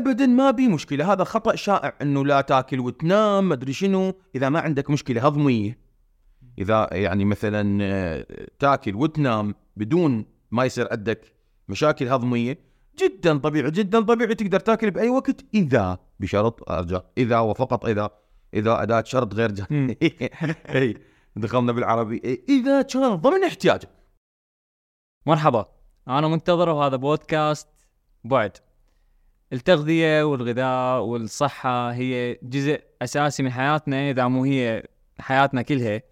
ابدا ما بي مشكلة. هذا خطأ شائع إنه لا تأكل وتنام ما أدري شنو. إذا ما عندك مشكلة هضميه إذا يعني مثلا آه، تأكل وتنام بدون ما يصير عندك مشاكل هضميه جدا طبيعي جدا طبيعي تقدر تأكل بأي وقت إذا بشرط أرجع إذا وفقط إذا إذا أداة شرط غير. إي دخلنا بالعربي. إذا كان ضمن احتياجك. مرحبا. أنا منتظر وهذا بودكاست بعد. التغذية والغذاء والصحة هي جزء أساسي من حياتنا إذا مو هي حياتنا كلها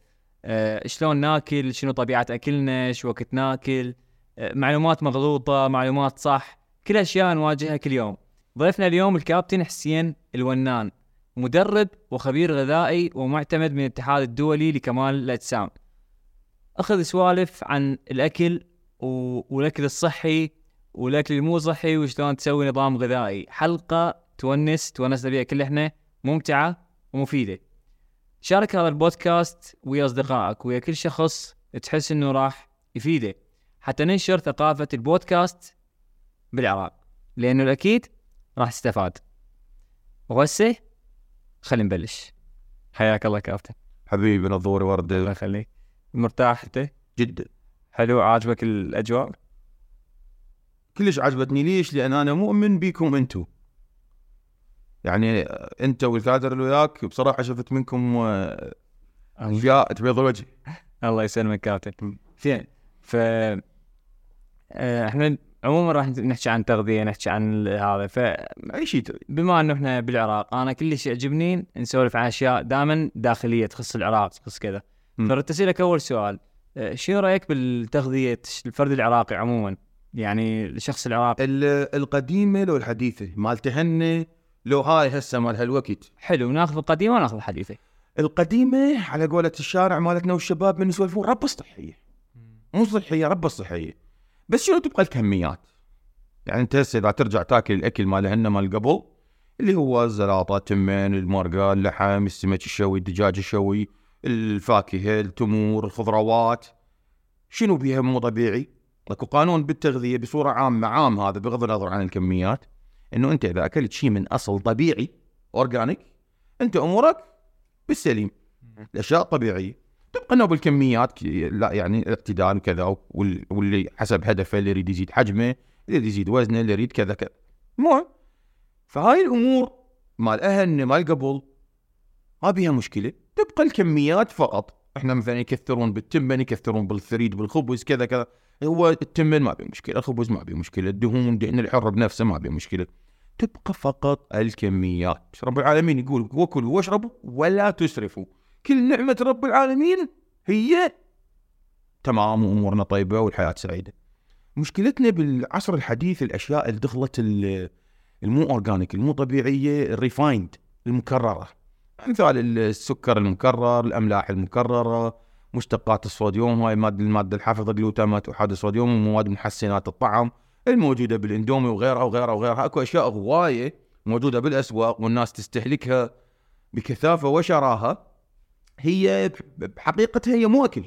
أه شلون ناكل شنو طبيعة أكلنا شو وقت ناكل أه معلومات مغلوطة معلومات صح كل أشياء نواجهها كل يوم ضيفنا اليوم الكابتن حسين الونان مدرب وخبير غذائي ومعتمد من الاتحاد الدولي لكمال الأجسام أخذ سوالف عن الأكل. والأكل الصحي والأكل المو صحي وشلون تسوي نظام غذائي؟ حلقة تونس تونسنا بيها كل إحنا ممتعة ومفيدة. شارك هذا البودكاست ويا أصدقائك ويا كل شخص تحس إنه راح يفيده. حتى ننشر ثقافة البودكاست بالعراق لأنه الأكيد راح تستفاد. وهسه خلينا نبلش. حياك الله كابتن حبيبي نظوري الله ورده يخليك. مرتاح أنت؟ جدا. حلو عاجبك الأجواء؟ كلش عجبتني ليش؟ لأن أنا مؤمن بيكم أنتم. يعني أنت والكادر اللي وياك بصراحة شفت منكم آه، أشياء تبيض الوجه. الله يسلمك كابتن زين ف آه، إحنا عموما راح نحكي عن تغذية نحكي عن هذا فبما أي شيء تريد. إنه إحنا بالعراق أنا كلش يعجبني نسولف عن أشياء دائما داخلية تخص العراق تخص كذا مم. فرد اسالك أول سؤال آه، شنو رأيك بالتغذية الفرد العراقي عموما يعني الشخص العراقي ال- القديمة لو الحديثة مالتهن لو هاي هسه مال هالوقت. حلو ناخذ القديم وناخذ الحديثة القديمة على قولة الشارع مالتنا والشباب من يسولفون رب صحيه. مو صحية رب الصحية. بس شنو تبقى الكميات؟ يعني انت هسه إذا ترجع تاكل الأكل مالهن مال قبل اللي هو الزلاطه، تمن، المرقة، اللحم، السمك الشوي، الدجاج الشوي، الفاكهة، التمور، الخضروات. شنو بيها مو طبيعي؟ اكو قانون بالتغذية بصورة عامة عام هذا بغض النظر عن الكميات إنه أنت إذا أكلت شيء من أصل طبيعي اورجانيك أنت أمورك بالسليم. الأشياء الطبيعيه تبقى إنه بالكميات لا يعني اعتدال وكذا وال- واللي حسب هدفه اللي يريد يزيد حجمه اللي يريد يزيد وزنه اللي يريد كذا كذا. مو فهاي الأمور مال اهلنا مال قبل ما بيها مشكلة. تبقى الكميات فقط. إحنا مثلا يكثرون بالتمن يكثرون بالثريد بالخبز كذا كذا. هو التمن ما بيه مشكلة الخبز ما بيه مشكلة الدهون دهن الحر بنفسه ما بيه مشكلة. تبقى فقط الكميات. رب العالمين يقول؟ وكلوا واشربوا ولا تسرفوا. كل نعمة رب العالمين هي تمام وأمورنا طيبة والحياة سعيدة. مشكلتنا بالعصر الحديث الأشياء اللي دخلت ال- المو organic المو طبيعية ال refined المكررة. مثال السكر المكرر الأملاح المكررة مشتقات الصوديوم هاي المادة المادة الحافظة جلوتامات احاد الصوديوم ومواد محسنات الطعم الموجودة بالإندومي وغيرها وغيرها وغيرها. أكو أشياء هواية موجودة بالأسواق والناس تستهلكها بكثافة وشراهة. هي بح- بحقيقتها هي مو اكل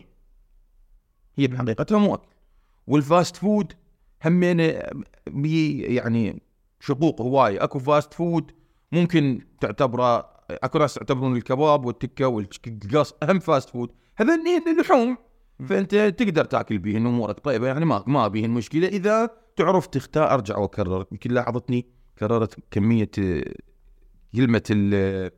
هي بحقيقتها مو اكل وال fast food همين يعني شقوق هواية. أكو fast food ممكن تعتبره اكو ناس يعتبرون الكباب والتكة والقص اهم fast food هذا اللحوم. فأنت تقدر تاكل بيهن امورك طيبه يعني ما ما بيهن مشكلة. إذا تعرف تختار أرجع واكرر يمكن لاحظتني كررت كمية آه، كلمة ال-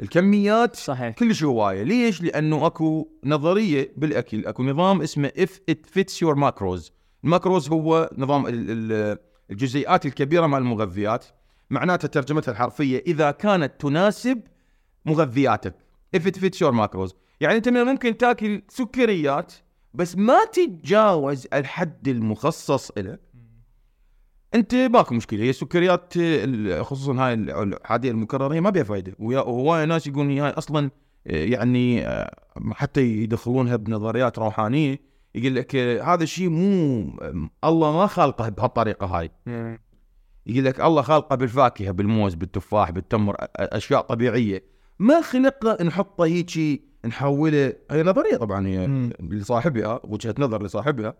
الكميات صحيح. كلش هواية. ليش؟ لأنه أكو نظرية بالأكل. أكو نظام اسمه if it fits your macros. ال macros هو نظام ال- ال- الجزيئات الكبيرة مال المغذيات. معناتها ترجمتها الحرفية إذا كانت تناسب مغذياتك. If it fits your macros. يعني أنت ممكن تاكل سكريات بس ما تتجاوز الحد المخصص له أنت ماكو مشكلة. هي السكريات ال- خصوصا هاي ال- الأحادية المكررة هي ما بيها فايدة. ويا- وهواي ناس يقولون هاي أصلا يعني حتى يدخلونها بنظريات روحانية يقول لك هذا الشيء مو الله ما خلقه بهالطريقة هاي. يقول لك الله خلقه بالفاكهة بالموز بالتفاح بالتمر أشياء طبيعية. ما خلقه نحطه هيجي نحوله. هي نظرية طبعا هي. لصاحبها وجهة نظر لصاحبها.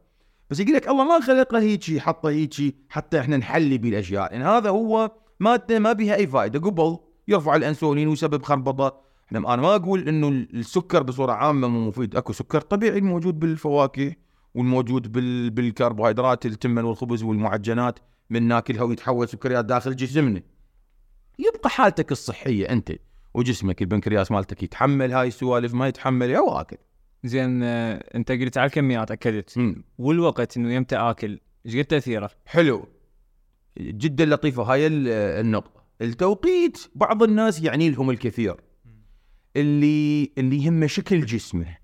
بس يقول لك الله ما خلقه هيجي حطه هيجي حتى إحنا نحلي به الاشياء يعني هذا هو مادة ما بيها أي فائدة. قبل يرفع الأنسولين ويسبب خربطة. إحنا أنا ما أقول إنه السكر بصورة عامة مو مفيد. أكو سكر طبيعي الموجود بالفواكه والموجود بال... بالكربوهيدرات التمن والخبز والمعجنات. من ناكلها ويتحول سكريات داخل جسمنا. يبقى حالتك الصحية أنت وجسمك البنكرياس مالتك يتحمل هاي السوالف ما يتحمل يا واكل. زين آه، أنت قلت على الكميات أكدت. مم. والوقت إنه يمتى اكل إيش قد تأثيره؟ حلو. جدا لطيفة هاي ال- النقطة. التوقيت بعض الناس يعني لهم الكثير. اللي اللي يهمه شكل جسمه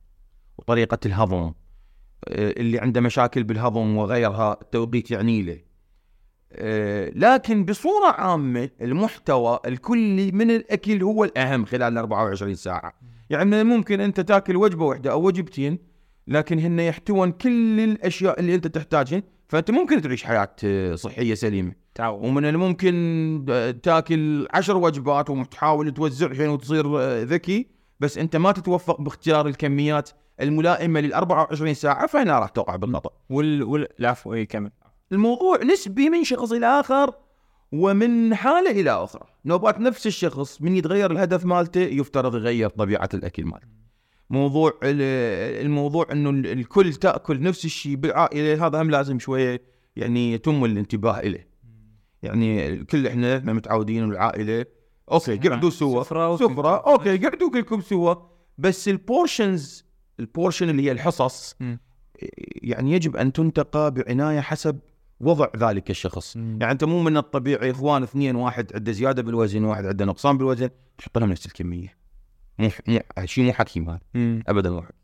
وطريقة الهضم آه، اللي عنده مشاكل بالهضم وغيرها التوقيت يعني له. آه، لكن بصورة عامة المحتوى الكلي من الأكل هو الأهم خلال ال 24 ساعة. يعني من الممكن أنت تأكل وجبة واحدة أو وجبتين لكن هن يحتوون كل الأشياء اللي أنت تحتاجها فأنت ممكن تعيش حياة آه، صحية سليمة. تعود ومن الممكن آه، تأكل عشر وجبات وتحاول توزعهن وتصير آه، ذكي بس أنت ما تتوفق باختيار الكميات الملائمة لل 24 ساعة فهنا راح توقع بالخطا. وال وال العفو اي كمل. الموضوع نسبي من شخص إلى آخر ومن حالة إلى أخرى، نوبات نفس الشخص من يتغير الهدف مالته يفترض يغير طبيعة الأكل مالته. موضوع ال- الموضوع إنه ال- الكل تأكل نفس الشيء بالعائلة هذا هم لازم شوية يعني يتم الانتباه إليه. يعني الكل إحنا إحنا متعودين العائلة okay قعدوا سوا سفرة سفرة okay قعدوا كلكم سوا بس ال portions ال portion اللي هي الحصص. يعني يجب أن تنتقى بعناية حسب وضع ذلك الشخص. مم. يعني أنت مو من الطبيعي إخوان اثنين واحد عنده زيادة بالوزن واحد عنده نقصان بالوزن تحط لهم نفس الكمية. مو مو شيء مو حكيم هذا. ابدا مو حكيم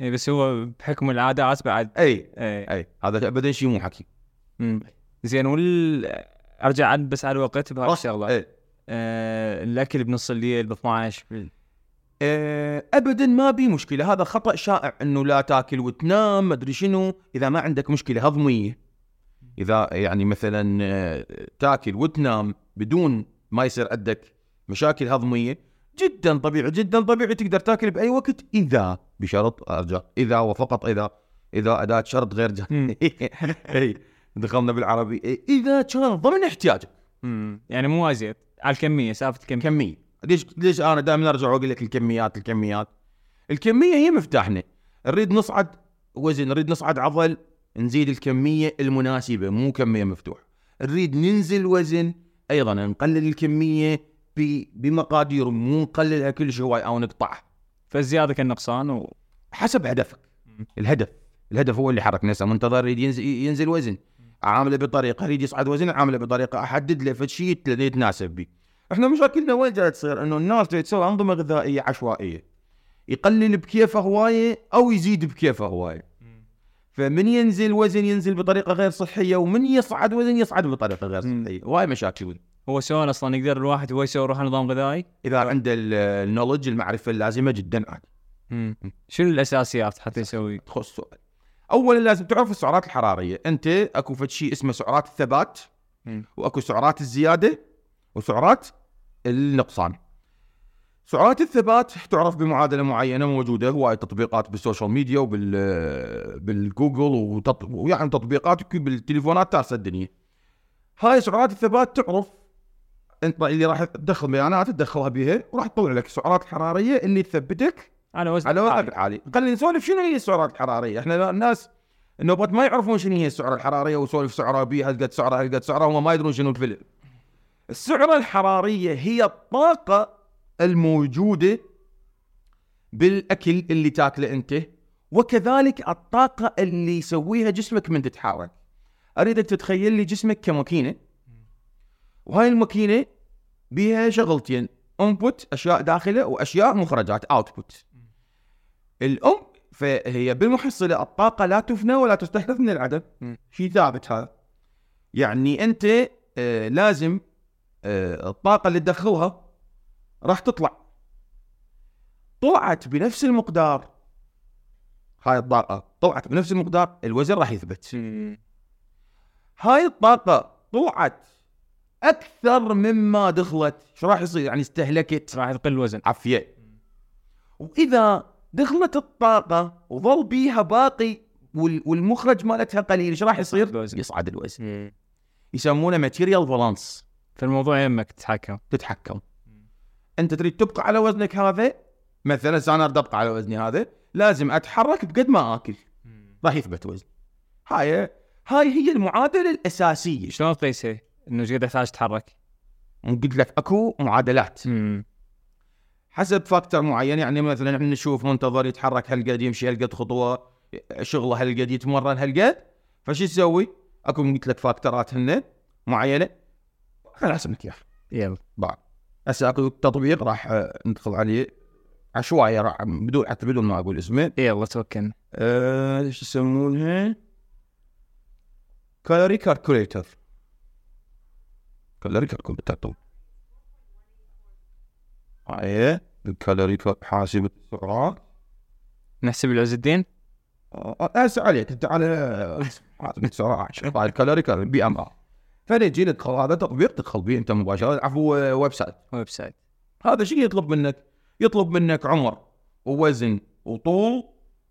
اي بس هو بحكم العادات بعد. أي اي أي. هذا ابدا شيء مو حكيم. زين وال أرجع عد بس على الوقت بهاي الشغلة. اي آه الأكل بنص الليل ب 12 آه، ابدا ما بي مشكلة. هذا خطأ شائع إنه لا تأكل وتنام مدري شنو. إذا ما عندك مشكلة هضمية. إذا يعني مثلا آه، تاكل وتنام بدون ما يصير عندك مشاكل هضمية جدا طبيعي جدا طبيعي تقدر تاكل بأي وقت إذا بشرط أرجع إذا وفقط إذا إذا أداة شرط غير إي دخلنا بالعربي. إذا كان ضمن احتياجك. يعني مو ازيد على الكمية سالفة الكمية. كمية. ليش ليش أنا دائما أرجع وأقول لك الكميات الكميات؟ الكمية هي مفتاحنا نريد نصعد وزن نريد نصعد عضل. نزيد الكمية المناسبة مو كمية مفتوحه نريد ننزل وزن أيضا نقلل الكمية بمقادير مو نقللها كل شوي أو نقطعها فالزياده كالنقصان و... حسب هدفك. الهدف. الهدف هو اللي حرك نفسه. منتظر يريد ينزل, ينزل وزن. عامله بطريقة يريد يصعد وزن عامله بطريقة. أحدد له فد شيء يت- يتناسب به إحنا مشاكلنا وين جاي تصير؟ إنه الناس تريد تسوي أنظمة غذائية عشوائية. يقلل بكيفه هواية أو يزيد بكيفه هواية. فمن ينزل وزن ينزل بطريقة غير صحية ومن يصعد وزن يصعد بطريقة غير. صحية. وهاي مشاكل. هو سؤال أصلا يقدر الواحد هو يسوي روح نظام غذائي؟ إذا عنده ال- ال knowledge المعرفة اللازمة جدا عادي شنو الأساسيات حتى يسوي تخص السؤال اولا لازم تعرف السعرات الحرارية. أنت أكو فد شيء اسمه سعرات الثبات. وأكو سعرات الزيادة وسعرات النقصان. سعرات الثبات تعرف بمعادلة معينة موجودة هواي تطبيقات بالسوشيال ميديا وبال بالجوجل وتط... ويعني تطبيقات بالتليفونات تارسه الدنيا. هاي سعرات الثبات تعرف أنت اللي راح تدخل بيانات تدخلها بيها وراح تطلع لك السعرات الحراريه اللي تثبتك على وزن على عالي. وضعك الحالي خلينا نسولف شنو هي السعرات الحرارية. إحنا الناس النوبات ما يعرفون شنو هي السعرة الحرارية وسولف سعرها بي هالقد سعرها هالقد سعرها هم ما يدرون شنو الفيلم السعرة الحرارية هي الطاقة الموجوده بالأكل اللي تاكله أنت وكذلك الطاقة اللي يسويها جسمك من تتحرك. أريدك تتخيل لي جسمك كماكينة؟ وهاي الماكينة بيها شغلتين input أشياء داخلة وأشياء مخرجات output الأم فهي بالمحصلة الطاقة لا تفنى ولا تستحدث من العدم. شيء ثابت هذا. يعني أنت آه لازم آه الطاقة اللي تدخلها راح تطلع. طلعت بنفس المقدار. هاي الطاقة طلعت بنفس المقدار الوزن راح يثبت. هاي الطاقة طلعت أكثر مما دخلت. شو راح يصير؟ يعني استهلكت. راح يقل الوزن عافية. وإذا دخلت الطاقة وظل بيها باقي وال- والمخرج مالتها قليل إيش راح يصير؟ الوزن. يصعد الوزن. يسمونه ماتيريال بالانس فالموضوع يمك تتحكم. تتحكم. أنت تريد تبقى على وزنك هذا؟ مثلا أنا اريد ابقى على وزني هذا لازم أتحرك بقد ما آكل. راح يثبت وزني هاي هاي هي المعادلة الأساسية. شلون تقيسها؟ إنه إيش قد تحتاج تتحرك؟ قلت لك أكو معادلات. حسب factor معين يعني مثلا إحنا نشوف منتظر يتحرك هالقد يمشي هالقد خطوة شغله هالقد يتمرن هالقد. فشو تسوي؟ أكو قلت لك factorات هن معينة. ارسم لك اياها يلا. بعد هسه اكو تطبيق راح آه، ندخل عليه. عشوائي راح بدون حتى بدون ما أقول اسمه. يلا توكلنا أه إيش يسمونها؟ calorie calculator calorie calculator هاي الكالوري حاسب السعرات نحسب العز الدين؟ آه، هسه عليك أنت على حاسب السعرات ال calorie calorie BMR فنجي ندخل هذا تطبيق تدخل به أنت مباشرة. عفوا website. website. هذا شيء يطلب منك. يطلب منك عمر ووزن وطول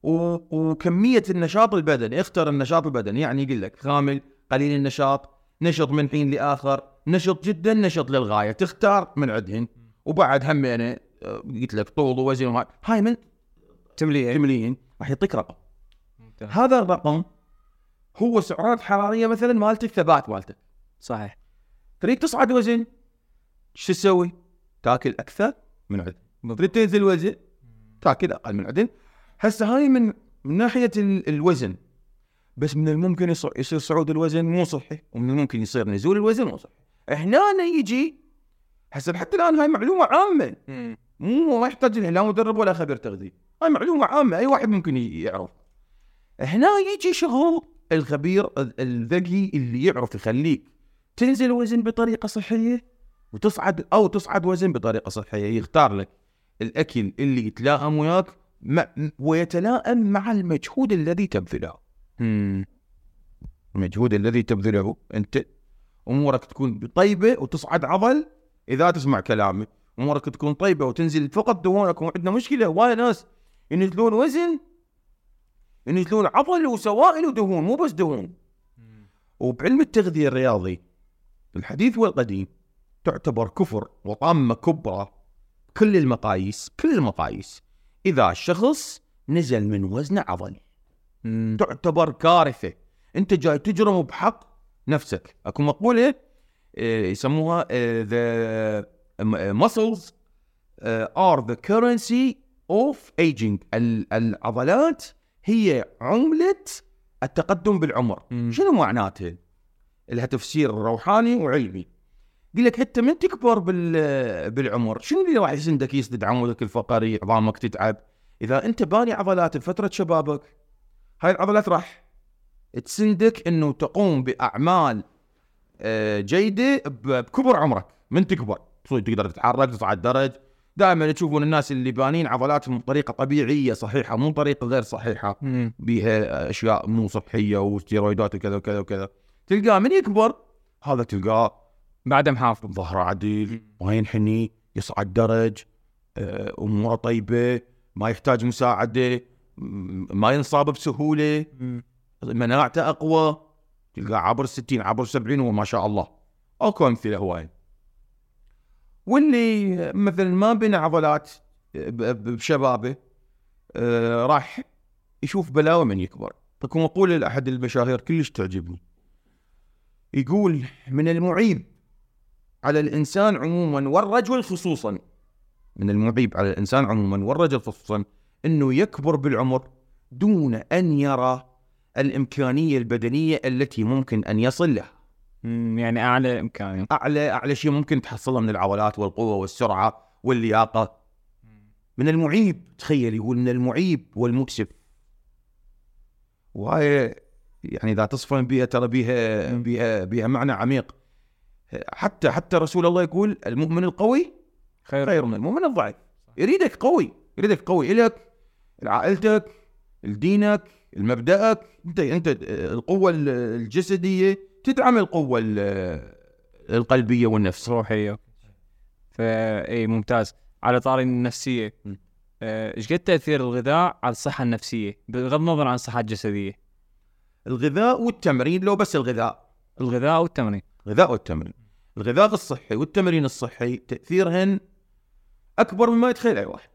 و... وكمية النشاط البدني. اختر النشاط البدني. يعني يقول لك خامل قليل النشاط نشط من حين لآخر نشط جدا نشط للغاية. تختار من عندهن. وبعد هم يعني آه، قلت لك طول ووزن وهاي. هاي من تمليه تملين راح يعطيك رقم. هذا الرقم هو سعرات حرارية مثلا مالتك ثبات مالتك. صحيح. تريد تصعد وزن شو تسوي؟ تاكل أكثر من عدن تريد تنزل وزن؟ تاكل أقل من عدن هسه هاي من من ناحية ال- الوزن. بس من الممكن يص- يصير صعود الوزن مو صحي ومن الممكن يصير نزول الوزن مو صحي. هنا يجي هسه حتى الآن هاي معلومة عامة. مو ما يحتاج لها لا مدرب ولا خبير تغذية. هاي معلومة عامة أي واحد ممكن يعرف. هنا يجي شغل الخبير ال- الذكي اللي يعرف يخليك. تنزل وزن بطريقة صحية؟ وتصعد أو تصعد وزن بطريقة صحية يختار لك الأكل اللي يتلائم وياك مع- ويتلائم مع المجهود الذي تبذله. المجهود الذي تبذله أنت أمورك تكون طيبة وتصعد عضل إذا تسمع كلامي. أمورك تكون طيبة وتنزل فقط دهونك. وعندنا مشكلة هواي ناس ينزلون وزن ينزلون عضل وسوائل ودهون مو بس دهون. وبعلم التغذية الرياضي الحديث والقديم تعتبر كفر وطامة كبرى. كل المقاييس كل المقاييس. إذا الشخص نزل من وزنه عضل تعتبر كارثة. أنت جاي تجرم بحق نفسك. أكو مقولة آه، يسموها آه، the muscles آه، are the currency of aging. ال- العضلات هي عملة التقدم بالعمر. شنو معناتها؟ لها تفسير روحاني وعلمي. يقول لك حتى من تكبر بال- بالعمر شنو اللي راح يسندك يسند عمودك الفقري؟ عظامك تتعب. إذا أنت باني عضلات بفتره شبابك هاي العضلات راح تسندك إنه تقوم بأعمال آه، جيدة بكبر عمرك. من تكبر. تقدر تتحرك تصعد درج. دائما تشوفون الناس اللي بانين عضلاتهم بطريقه طبيعية صحيحة مو طريقة غير صحيحة. بيها أشياء مو صحية وستيرويدات وكذا وكذا وكذا. تلقاه من يكبر؟ هذا تلقاه بعد محافظ ظهره عديل ما ينحني يصعد درج آه، أموره طيبة ما يحتاج مساعدة ما ينصاب بسهولة. مناعته أقوى. تلقاه عبر الستين عبر السبعين وما شاء الله. اكو أمثلة هواي واللي مثلا ما بنى عضلات ب- بشبابه آه، راح يشوف بلاوي من يكبر. اكو مقوله لأحد المشاهير كلش تعجبني. يقول من المعيب على الإنسان عموما والرجل خصوصا من المعيب على الإنسان عموما والرجل خصوصا إنه يكبر بالعمر دون أن يرى الإمكانية البدنية التي ممكن أن يصل لها. يعني أعلى امكاني أعلى أعلى شيء ممكن تحصلها من العضلات والقوة والسرعة واللياقة. من المعيب تخيل يقول من المعيب والمؤسف وهاي يعني إذا تصفن بها ترى بها بها بها معنى عميق. حتى حتى رسول الله يقول المؤمن القوي خير. خير من المؤمن الضعيف. يريدك قوي يريدك قوي الك لعائلتك لدينك لمبدأك. أنت أنت القوة الجسدية تدعم القوة ال- القلبية والنفس روحية. فاي ممتاز. على طاري النفسية. آه، إيش قد تأثير الغذاء على الصحة النفسية؟ بغض النظر عن الصحة الجسدية. الغذاء والتمرين لو بس الغذاء. الغذاء والتمرين. الغذاء والتمرين. الغذاء الصحي والتمرين الصحي تأثيرهن أكبر مما يتخيل أي واحد.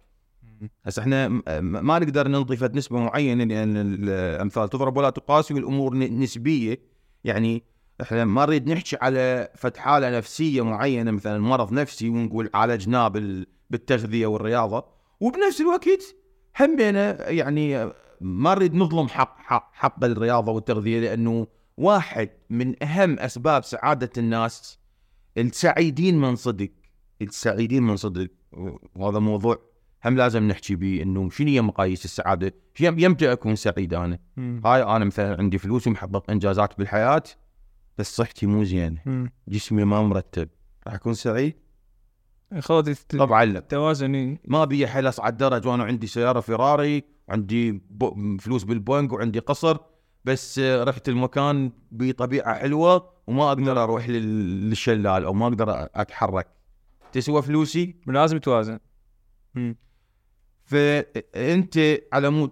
هسه إحنا ما نقدر نضيف نسبة معينة لأن الأمثال تضرب ولا تقاس والأمور نسبية. يعني إحنا ما نريد نحكي على فد حاله نفسية معينة مثلا مرض نفسي ونقول عالجناه بال- بالتغذية والرياضة. وبنفس الوقت همينا يعني ما نريد نظلم حق حق, حق الرياضة والتغذية لأنه واحد من أهم أسباب سعادة الناس السعيدين من صدق السعيدين من صدق. وهذا موضوع هم لازم نحكي به إنه شنو هي مقاييس السعادة؟ يم- يمتى أكون سعيد أنا؟ هاي أنا مثلا عندي فلوس ومحقق إنجازات بالحياة بس صحتي مو زينة، جسمي ما مرتب، راح أكون سعيد؟ خذ طبعا لا، التوازن ما بي حيل أصعد درج وأنا عندي سيارة فيراري، وعندي ب- فلوس بالبنك وعندي قصر بس آه، رحت المكان بطبيعة حلوة وما أقدر أروح لل- للشلال أو ما أقدر أتحرك. تسوى فلوسي؟ لازم توازن فانت على مود.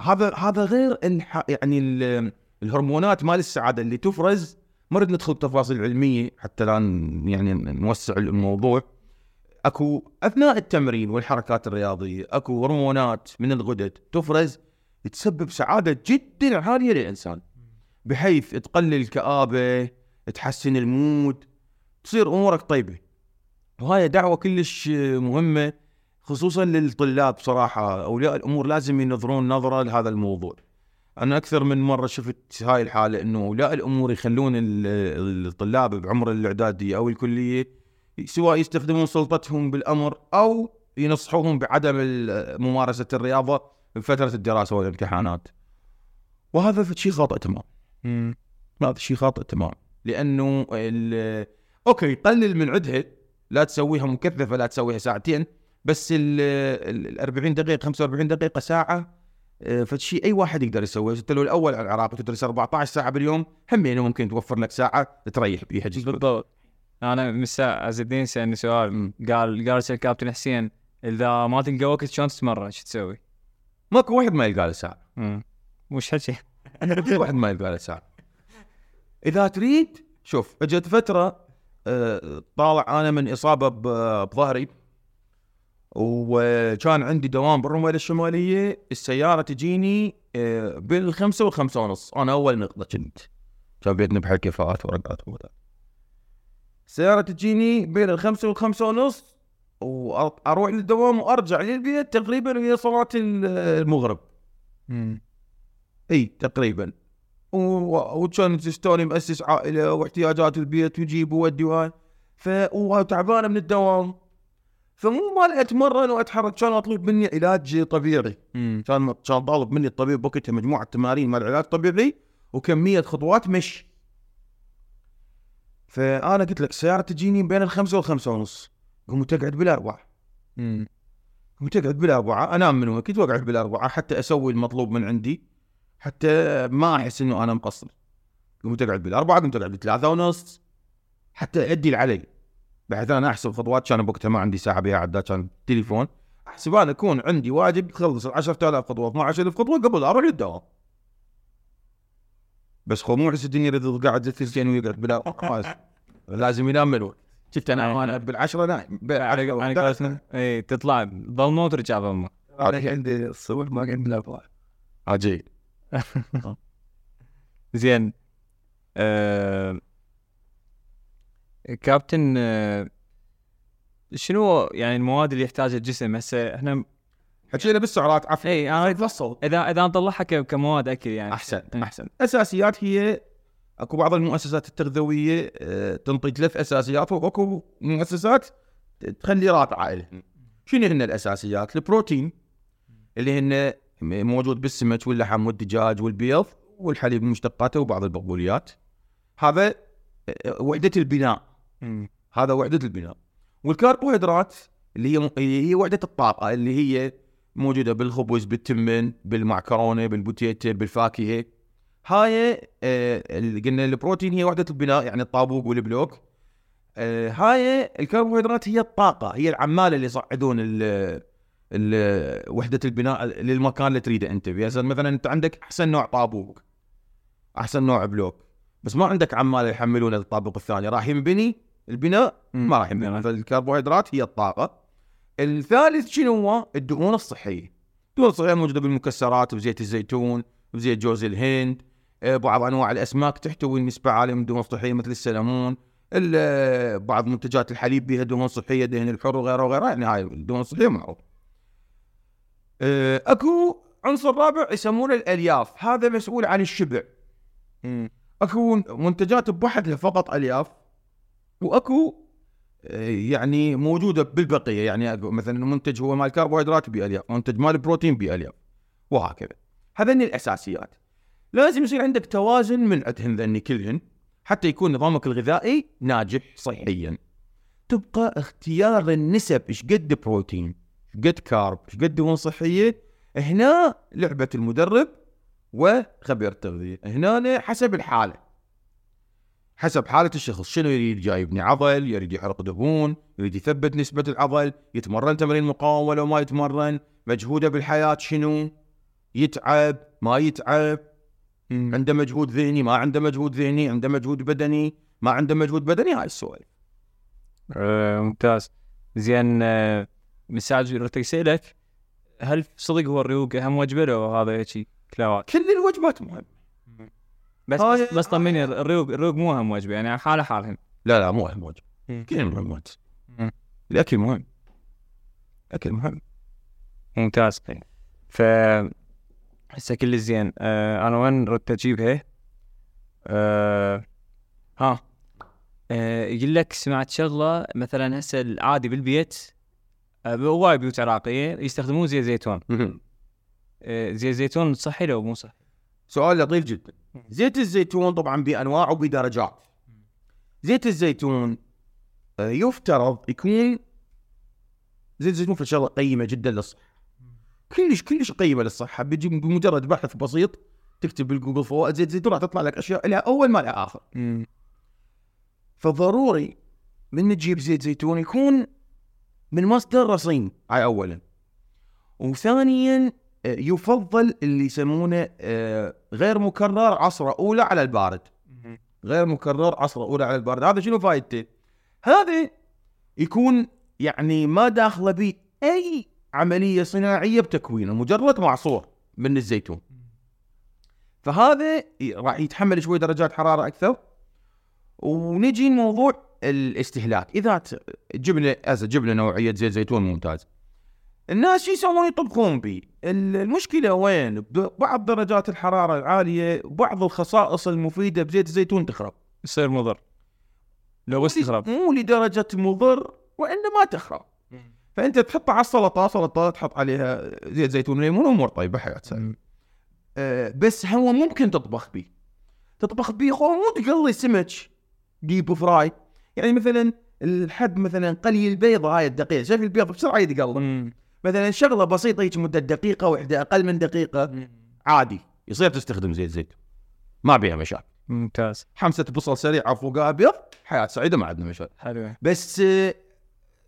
هذا هذا غير الح... يعني ال- الهرمونات مال السعاده اللي تفرز ما نريد ندخل بتفاصيل علمية حتى لا يعني نوسع الموضوع. أكو أثناء التمرين والحركات الرياضية أكو هرمونات من الغدد تفرز تسبب سعادة جدا عالية للإنسان بحيث تقلل الكآبه تحسن المود تصير أمورك طيبة وهاي دعوة كلش مهمة خصوصا للطلاب صراحة أولياء الأمور لازم ينظرون نظرة لهذا الموضوع. أنا أكثر من مرة شفت هاي الحالة إنه أولياء الأمور يخلون ال- الطلاب بعمر الإعدادية أو الكلية سواء يستخدمون سلطتهم بالأمر أو ينصحوهم بعدم ممارسة الرياضة بفترة الدراسة والامتحانات. وهذا شيء خاطئ تمام. هذا شيء خاطئ تمام. لأنه ال- أوكي قلل من عدها لا تسويها مكثفة لا تسويها ساعتين بس ال ال 40 دقيقة 45 دقيقة ساعة آه، فشي أي واحد يقدر يسويه انت لو الأول على العراق تدرس 14 ساعة باليوم همين ممكن توفر لك ساعة تريح بيها جسمك. بالضبط. أنا من الساعة عز الدين سألني سؤال. قال قال سأل كابتن حسين إذا ما تلقى وقت شلون تتمرن؟ شو تسوي؟ ماكو واحد ما يلقى له ساعة. وش حكي؟ في واحد ما يلقى له ساعة. إذا تريد شوف أجت فترة آه، طالع أنا من إصابة بظهري وكان عندي دوام بالرميله الشمالية السيارة تجيني آه، بالخمسة والخمسة ونص. أنا أول نقطة كنت. كان بيتنا بحال كفاءات ورقات وهذا. السياره تجيني بين الخمسة والخمسة ونص وأروح للدوام وأرجع للبيت تقريبا وهي صلاة المغرب. إي تقريبا. وكان ستوني مؤسس عائلة واحتياجات البيت ويجيب وودي وهاي. ف وتعبانه من الدوام. فمو مال أتمرن وأتحرك كان مطلوب مني علاج طبيعي. كان كان طالب مني الطبيب بوقتها مجموعة تمارين مال علاج طبيعي وكمية خطوات مشي. فأنا قلت لك السيارة تجيني بين الخمسة والخمسة ونص. قمت اقعد بالأربعة. قمت اقعد بالأربعة. أنام من وقت وأقعد بالأربعة حتى أسوي المطلوب من عندي حتى ما أحس إنه أنا مقصر. قمت اقعد بالأربعة قمت اقعد بثلاثة ونص حتى أدي اللي علي. بحيث أنا أحسب خطوات كان بوقتها ما عندي ساعة بها عداد كان تليفون. أحسب أنا يكون عندي واجب تخلص ال 10000 خطوة 12000 خطوة قبل أروح للدوام. بس خو مو حس الدنيا اذا قاعد ثلثين ويقعد بلا خلاص لازم ينام الوقت. شفت أنا وأنا بالعشرة نايم. على قولتنا اي تطلع. ظلمه وترجع ظلمه أنا عندي الصبح ما عندي الاربعاء عجيب زين. آه... كابتن آه... شنو يعني المواد اللي يحتاجها الجسم؟ هسه إحنا حكينا بالسعرات عفوا اي أنا تفصل إذا إذا نطلعها كمواد أكل يعني. أحسن إيه. أحسن. أساسيات هي أكو بعض المؤسسات التغذوية آه، تنطي ثلاث أساسيات وأكو مؤسسات تخلي راتعه لها شنو هن الأساسيات؟ البروتين اللي هن موجود بالسمك واللحم والدجاج والبيض والحليب ومشتقاته وبعض البقوليات. هذا آه، وحدة البناء. هذا وحدة البناء. والكربوهيدرات اللي هي هي وحدة الطاقة اللي هي موجودة بالخبز بالتمن بالمعكرونة بالبوتيتا بالفاكهة. هاي آه، قلنا البروتين هي وحدة البناء يعني الطابوق والبلوك. آه، هاي الكربوهيدرات هي الطاقة هي العمالة اللي يصعدون وحدة البناء للمكان اللي تريده أنت. مثلا مثلا أنت عندك أحسن نوع طابوق أحسن نوع بلوك بس ما عندك عمالة يحملون الطابق الثاني. راح ينبني البناء. ما راح ينبني. فالكربوهيدرات هي الطاقة. الثالث شنو هو؟ الدهون الصحية. الدهون الصحية موجودة بالمكسرات بزيت الزيتون بزيت جوز الهند آه، بعض أنواع الأسماك تحتوي نسبة عالية من الدهون الصحية مثل السلمون ال- آه، بعض منتجات الحليب بها دهون صحية دهن الحر وغيره وغيره يعني هاي الدهون الصحية معروف. آه، أكو عنصر رابع يسمونه الألياف هذا مسؤول عن الشبع. أكو منتجات بوحدها فقط ألياف وأكو يعني موجودة بالبقية يعني مثلا منتج هو مال كربوهيدرات بألياف منتج مال بروتين بألياف وهكذا. هذين الأساسيات. لازم يصير عندك توازن من عندهن ذني كلهن حتى يكون نظامك الغذائي ناجح صحيا. تبقى اختيار النسب إيش قد بروتين إيش قد كارب إيش قد دهون صحيه هنا لعبة المدرب وخبير التغذية هنا حسب الحالة. حسب حالة الشخص. شنو يريد؟ جاي يبني عضل يريد يحرق دهون يريد يثبت نسبة العضل يتمرن تمرين مقاومة ولا ما يتمرن مجهوده بالحياة شنو؟ يتعب ما يتعب. عنده مجهود ذهني ما عنده مجهود ذهني. عنده مجهود بدني ما عنده مجهود بدني. هاي السوالف. آه، ممتاز. زين آه، مساج رحت اسالك هل صدق هو الريوق؟ أهم وجبة لو هذا هيك كلاوات. كل الوجبات مهمة. بس بس, بس طمني الريوق الريوق مو أهم وجبه يعني حاله حالهم لا لا مو أهم وجبة مم. كل المهمات مم. الأكل مهم. الأكل مهم. ممتاز. ف هسه كل زين آه أنا وين ردت اجيبها آه ها. آه يقول لك سمعت شغلة مثلا هسه العادي بالبيت آه هواي بيوت عراقيه يستخدمون زيت زيتون. مهم. آه زيت زيتون صحي لو مو صحي؟ سؤال لطيف جدا. زيت الزيتون طبعا بانواع وبدرجات. زيت الزيتون آه، يفترض يكون زيت الزيتون في شغله قيمه جدا للصحة. كلش كلش قيمة للصحة. بيجي بمجرد بحث بسيط تكتب بالجوجل فوائد زيت الزيتون راح تطلع لك أشياء لها أول ما لها آخر. فضروري من تجيب زيت زيتون يكون من مصدر رصين هاي اولا. وثانيا يفضل اللي يسمونه آه، غير مكرر عصره أولى على البارد. غير مكرر عصره أولى على البارد. هذا شنو فائدته هذا يكون يعني ما داخله به أي عملية صناعية بتكوينه مجرد معصور من الزيتون. فهذا راح يتحمل شوي درجات حرارة أكثر. ونجي لموضوع الاستهلاك. إذا جبنا جبنا نوعية زيت زيتون ممتاز. الناس شو يسوون يطبخون ال- المشكلة وين؟ ببعض درجات الحرارة العالية بعض الخصائص المفيدة بزيت الزيتون تخرب. يصير مضر. لو بس تخرب. مو لدرجة مضر وإنما تخرب. فأنت تحطها على السلطة سلطة تحط عليها زيت زيتون وليمون امور طيبة حياة سلام آه بس هو ممكن تطبخ به تطبخ به هو مو تقلي سمك ديب فراي. يعني مثلا الحد مثلا قلي البيض هاي الدقيقه شايف البيض بسرعة يتقلى. مثلا شغلة بسيطة هيك مدة دقيقة واحدة أقل من دقيقة. عادي. يصير تستخدم زيت زيتون ما بيها مشاكل. ممتاز. حمسة بصل سريعة فوقها بيض حياة سعيدة ما عندنا مشاكل. حلو. بس آه،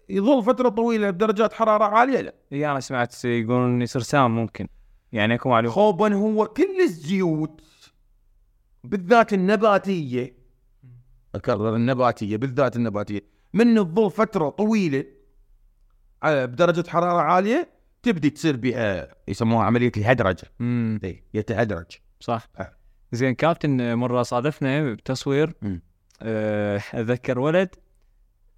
يظل فترة طويلة بدرجات حرارة عالية لا. اي أنا سمعت يقولون يصير سام ممكن. يعني أكو معلومه خوبا هو كل الزيوت بالذات النباتية. أكرر النباتية بالذات النباتية. من تظل فترة طويلة بدرجة حرارة عالية تبدي تصير بها يسموها عملية الهدرجه امم يتهدرج صح. آه. زين كابتن مرة صادفنا بتصوير. مم. آه، أتذكر ولد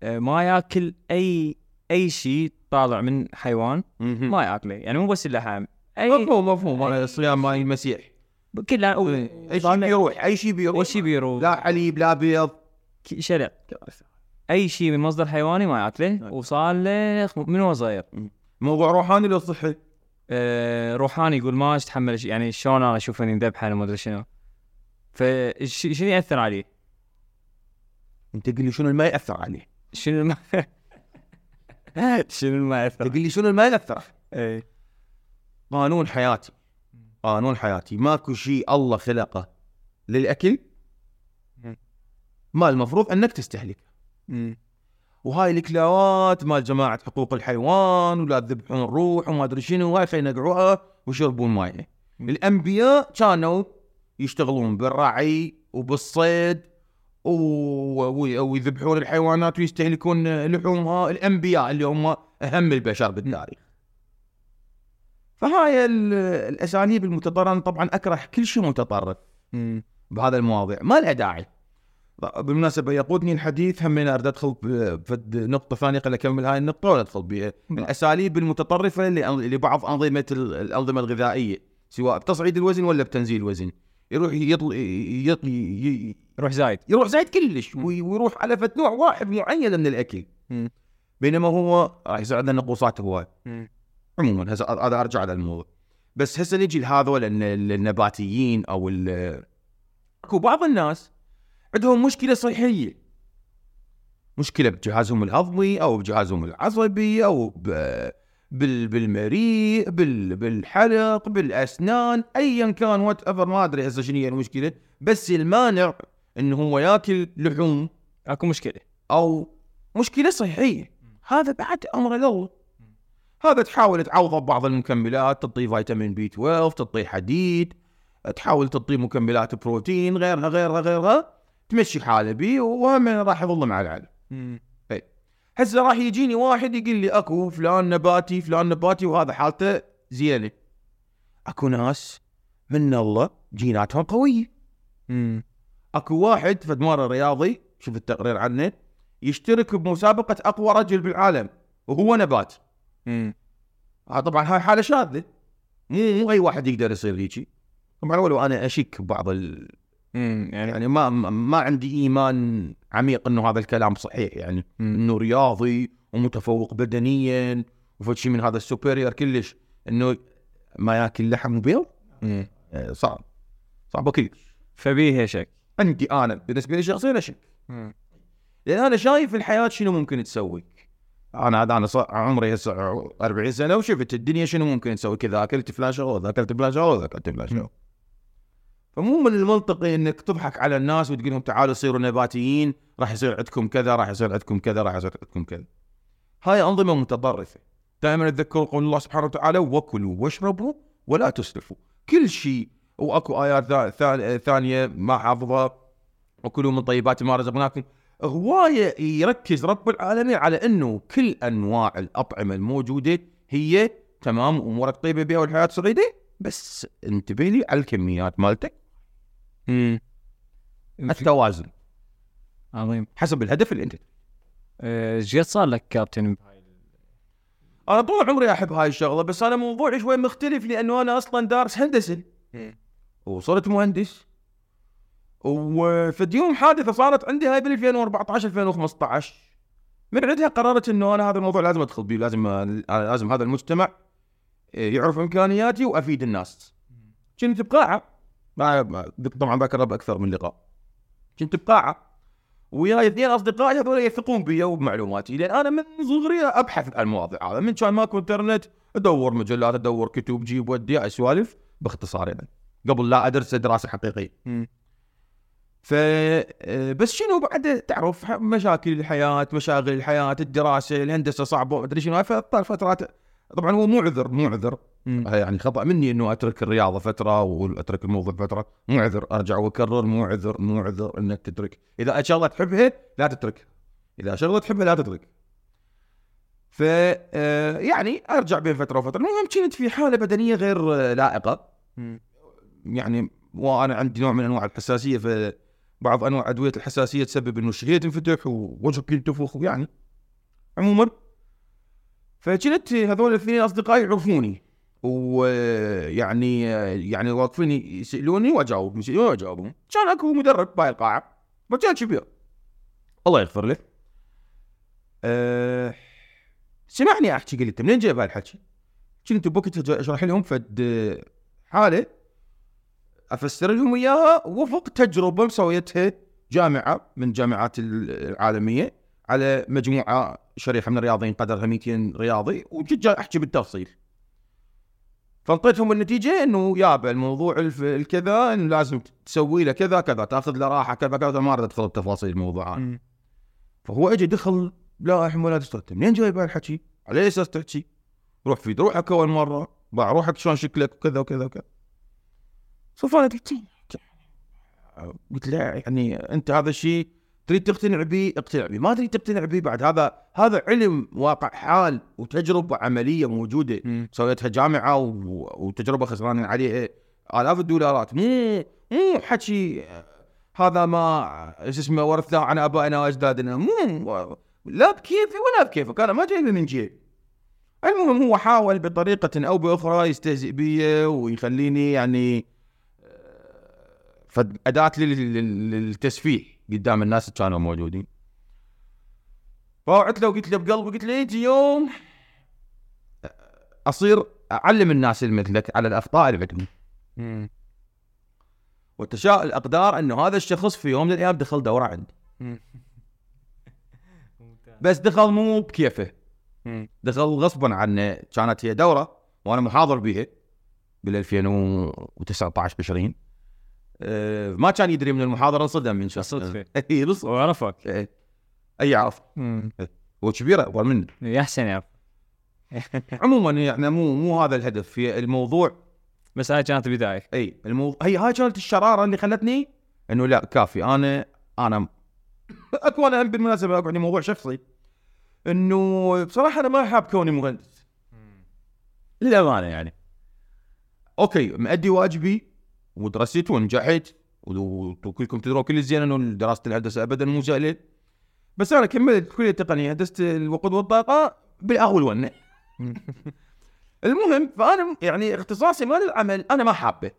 آه، ما ياكل أي أي شيء طالع من حيوان مهم. ما ياكله. يعني مو بس اللحم أي مفهوم مفهوم. أنا الصيام مال المسيح كله إي شيء بيروح أي شيء بيروح. وش بيرو لا حليب لا بيض. شرع أي شيء من مصدر حيواني ما ياكله وصار له من هو صغير. موضوع روحاني لو صحي. آه، روحاني يقول ما أتحمل يعني شلون أنا أشوف إني ذبحه ما أدري شنو. فشنو يأثر عليه؟ أنت قل لي شنو ما يأثر عليه. شنو الم... شنو ما يأثر؟ تقول لي شنو ما يأثر؟ اي قانون حياتي. قانون حياتي. ماكو شيء الله خلقه للأكل. ما المفروض أنك وهاي الكلاوات مال جماعة حقوق الحيوان ولا تذبحون الروح وما أدري شنو هاي خلينا نقعوها ويشربون مايها. الأنبياء كانوا يشتغلون بالرعي وبالصيد ويذبحون الحيوانات ويستهلكون لحومها. الأنبياء اللي هم أهم البشر بالتاريخ. فهاي ال- الأساليب المتطرفة. طبعا أكره كل شيء متطرف بهذا المواضيع. ما لها داعي. بالمناسبة يقودني الحديث هم اريد أدخل بفد نقطة ثانية خليني اكمل هاي النقطة ولا أدخل بها الأساليب المتطرفة لبعض أنظمة ال- الأنظمة الغذائية سواء بتصعيد الوزن ولا بتنزيل الوزن يروح يطل... يط... ي... روح زايد. يروح زايد كلش وي- ويروح على فد نوع واحد معين من الأكل. مم. بينما هو راح يصير عندنا نقوصات هواي. عموما هسه هذا أرجع على الموضوع. بس هسه نجي لهذول الن- النباتيين أو ال- أكو بعض الناس عندهم مشكلة صحية. مشكلة بجهازهم الهضمي أو بجهازهم العصبي أو. بالمريء بال... بالحلق بالأسنان ايا كان whatever ما أدري هسه شنو هي المشكلة. بس المانع إنه هو ياكل لحوم. أكو مشكلة. أو مشكلة صحية. هذا بعد أمر الله هذا تحاول تعوضه ببعض المكملات تعطيه فيتامين بي 12 تعطيه حديد تحاول تعطيه مكملات بروتين غيرها غيرها غيرها. تمشي حالة بيه وهم راح يظل مع العالم. هسه راح يجيني واحد يقول لي أكو فلان نباتي فلان نباتي وهذا حالته زينة. أكو ناس من الله جيناتهم قوية. أكو واحد فد مره رياضي شوف التقرير عنه يشترك بمسابقة أقوى رجل بالعالم وهو نبات. ها طبعا هاي حالة شاذة. مو مو أي واحد يقدر يصير هيجي. طبعا ولو أنا أشك ببعض ال... يعني يعني ما ما عندي إيمان عميق إنه هذا الكلام صحيح يعني إنه رياضي ومتفوق بدنيا وفد شيء من هذا السوبريور كلش إنه ما ياكل لحم وبيض؟ آه، صعب. صعب كلش فبيه شك عندي أنا بالنسبة لي شخصيا لا شك لأن أنا شايف الحياة شنو ممكن تسوي. أنا هذا أنا عمري هسه 40 سنة وشفت الدنيا شنو ممكن تسوي. كذا أكلت شغله وذا أكلت شغله وذا أكلت فلان شغله فمو من المنطقي إنك تضحك على الناس وتقول لهم تعالوا صيروا نباتيين راح يصير عندكم كذا راح يصير عندكم كذا راح يصير عندكم كذا. هاي أنظمة متطرفة. دائما اتذكر قول الله سبحانه وتعالى وكلوا واشربوا ولا تسرفوا. كل شيء وأكو آيات ثا- ثا- ثانية ما حافظها. وكلوا من طيبات ما رزقناكم. هوايه يركز رب العالمين على إنه كل أنواع الأطعمة الموجودة هي تمام أمورك طيبة بها والحياة سعيدة. بس انتبه لي على الكميات مالتك. التوازن. عظيم. حسب الهدف اللي انت. آه، إيش قد صار لك كابتن؟ أنا طول عمري احب هاي الشغلة بس أنا موضوعي شوي مختلف لأنه أنا أصلا دارس هندسة. وصرت مهندس. وفي يوم حادثة صارت عندي هاي بال 2014 2015 من عندها قررت إنه أنا هذا الموضوع لازم أدخل به لازم لازم هذا المجتمع يعرف إمكانياتي وأفيد الناس. كنت بقاعة. ما- ما- طبعا بكرر باكثر من لقاء. كنت بقاعة. وياي اثنين أصدقائي هذول يثقون بي وبمعلوماتي. لأن أنا من صغري أبحث عن المواضيع هذا من كان ماكو إنترنت. أدور مجلات أدور كتب جيب ودي أسوالف. باختصار يعني. قبل لا أدرس دراسة حقيقية. ف بس شنو بعد؟ تعرف مشاكل الحياة مشاغل الحياة الدراسة الهندسة صعبة مدري شنو. ف- فترات طبعا هو مو عذر مو عذر يعني خطأ مني إنه أترك الرياضة فترة وأترك الموضوع فترة. مو عذر أرجع وأكرر مو عذر مو عذر إنك تترك. إذا شغلة تحبها لا تتركها إذا شغلة تحبها لا تترك. ف آه، يعني أرجع بين فترة وفترة. المهم كنت في حالة بدنية غير لائقة. يعني وأنا عندي نوع من أنواع الحساسية فبعض أنواع أدوية الحساسية تسبب إنه الشهيه تنفتح ووجهك ينتفخ ويعني عموما. فكنت هذول الاثنين أصدقائي يعرفوني. ويعني يعني واقفين يسألوني وأجاوب يسألوني وأجاوبهم. كان أكو مدرب بهاي القاعة رجال كبير. الله يغفر له. أه سمعني احكي قال انت منين جايب هالحكي؟ كنت بوقت اشرح لهم فد حاله أفسر لهم إياها وفق تجربة مسويتها جامعة من الجامعات العالمية على مجموعة شريحه من الرياضيين قدرها 200 رياضي جاي أحكي بالتفصيل فانطيتهم النتيجة إنه يابا الموضوع الكذا إنه لازم تسوي له كذا كذا تأخذ له راحة كذا كذا ما أريد أدخل بتفاصيل الموضوع أنا. فهو اجى دخل لا حمولات أستاذ منين جايب هالحكي؟ على أي أساس تحكي؟ روح في روحك أول مرة باع روحك شلون شكلك وكذا وكذا وكذا صف أنا قلت قلت له يعني أنت هذا الشيء تريد تقتنع به اقتنع به ما تريد تقتنع به بعد. هذا هذا علم واقع حال وتجربة عملية موجودة. سويتها جامعة و... وتجربة خسرانين عليها. آلاف الدولارات. مو مو حكي هذا ما شو اسمه ورثناه عن آبائنا وأجدادنا. مو لا بكيفي ولا بكيفك. أنا ما جاي من جيب المهم هو حاول بطريقة أو بأخرى يستهزئ بي ويخليني يعني آه، أداة لل- لل- للتسفيح قدام الناس اللي كانوا موجودين. فوعدت له وقلت له بقلبي قلت له يجي يوم أصير أعلم الناس اللي مثلك على الأخطاء اللي عندهم. وتشاء الأقدار إنه هذا الشخص في يوم من الأيام دخل دورة عندي. بس دخل مو بكيفه. دخل غصبا عنه. كانت هي دورة وأنا محاضر بها بال 2019 20 أه ما كان يدري من المحاضرة انصدم من شخص. صدفة. اي بالصدفه وعرفك إيه. أي يعرف مم. هو كبير اكبر مني. يا أحسن يعرف. عموما يعني مو مو هذا الهدف. هي الموضوع بس هاي كانت البدايه اي الموضوع هي هاي كانت الشرارة اللي خلتني إنه لا كافي. أنا أنا أكو أنا هم بالمناسبة أقعد موضوع شخصي. إنه بصراحة أنا ما حاب كوني مهندس. للأمانة يعني. okay مأدي واجبي. ودرست ونجحت. وكلكم تدرون كل زين انه دراسه الهندسة ابدا مو سهله بس أنا كملت كليه تقنيه هندسة الوقود والطاقة بالاغ والونه المهم فأنا يعني اختصاصي مال العمل أنا ما حابه.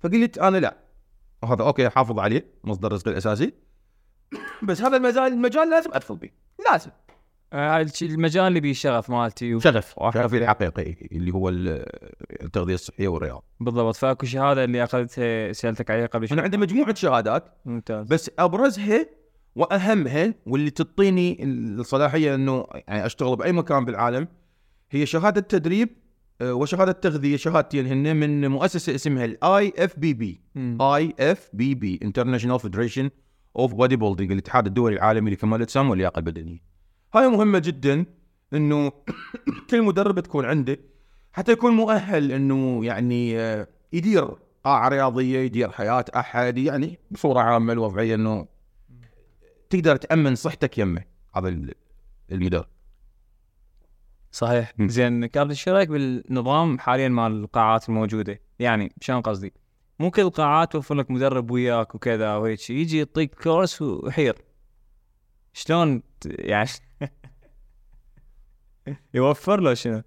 فقلت أنا لا. هذا okay حافظ عليه مصدر رزقي الأساسي. بس هذا المجال المجال لازم أدخل به. لازم. المجال اللي بيه شغف مالتي و... شغف شغفي الحقيقي اللي هو ال- التغذية الصحية والرياضة. بالضبط. فاكو شهادة اللي اخذتها سألتك عليها قبل أنا شوي عندي مجموعة شهادات ممتاز. بس أبرزها وأهمها واللي تعطيني الصلاحية إنه يعني أشتغل بأي مكان بالعالم هي شهادة تدريب آه، وشهادة تغذيه شهادتين هن من مؤسسة اسمها ال IFBB. اي اف بي بي انترناشونال فيدريشن اوف بودي بيلدينج الاتحاد الدولي العالمي لكمال الأجسام واللياقة البدنية. هاي مهمة جدا إنه كل مدرب تكون عنده حتى يكون مؤهل إنه يعني آه، يدير قاعة رياضية يدير حياة أحد يعني بصورة عامة الوضعية إنه تقدر تأمن صحتك يمه هذا ال- المدرب. صحيح. زين كارل شو رأيك بالنظام حاليا مال القاعات الموجودة يعني شلون قصدي مو كل القاعات توفر لك مدرب وياك وكذا وهيك. يجي يعطيك كورس وحير شلون يعني. يوفر له شنو؟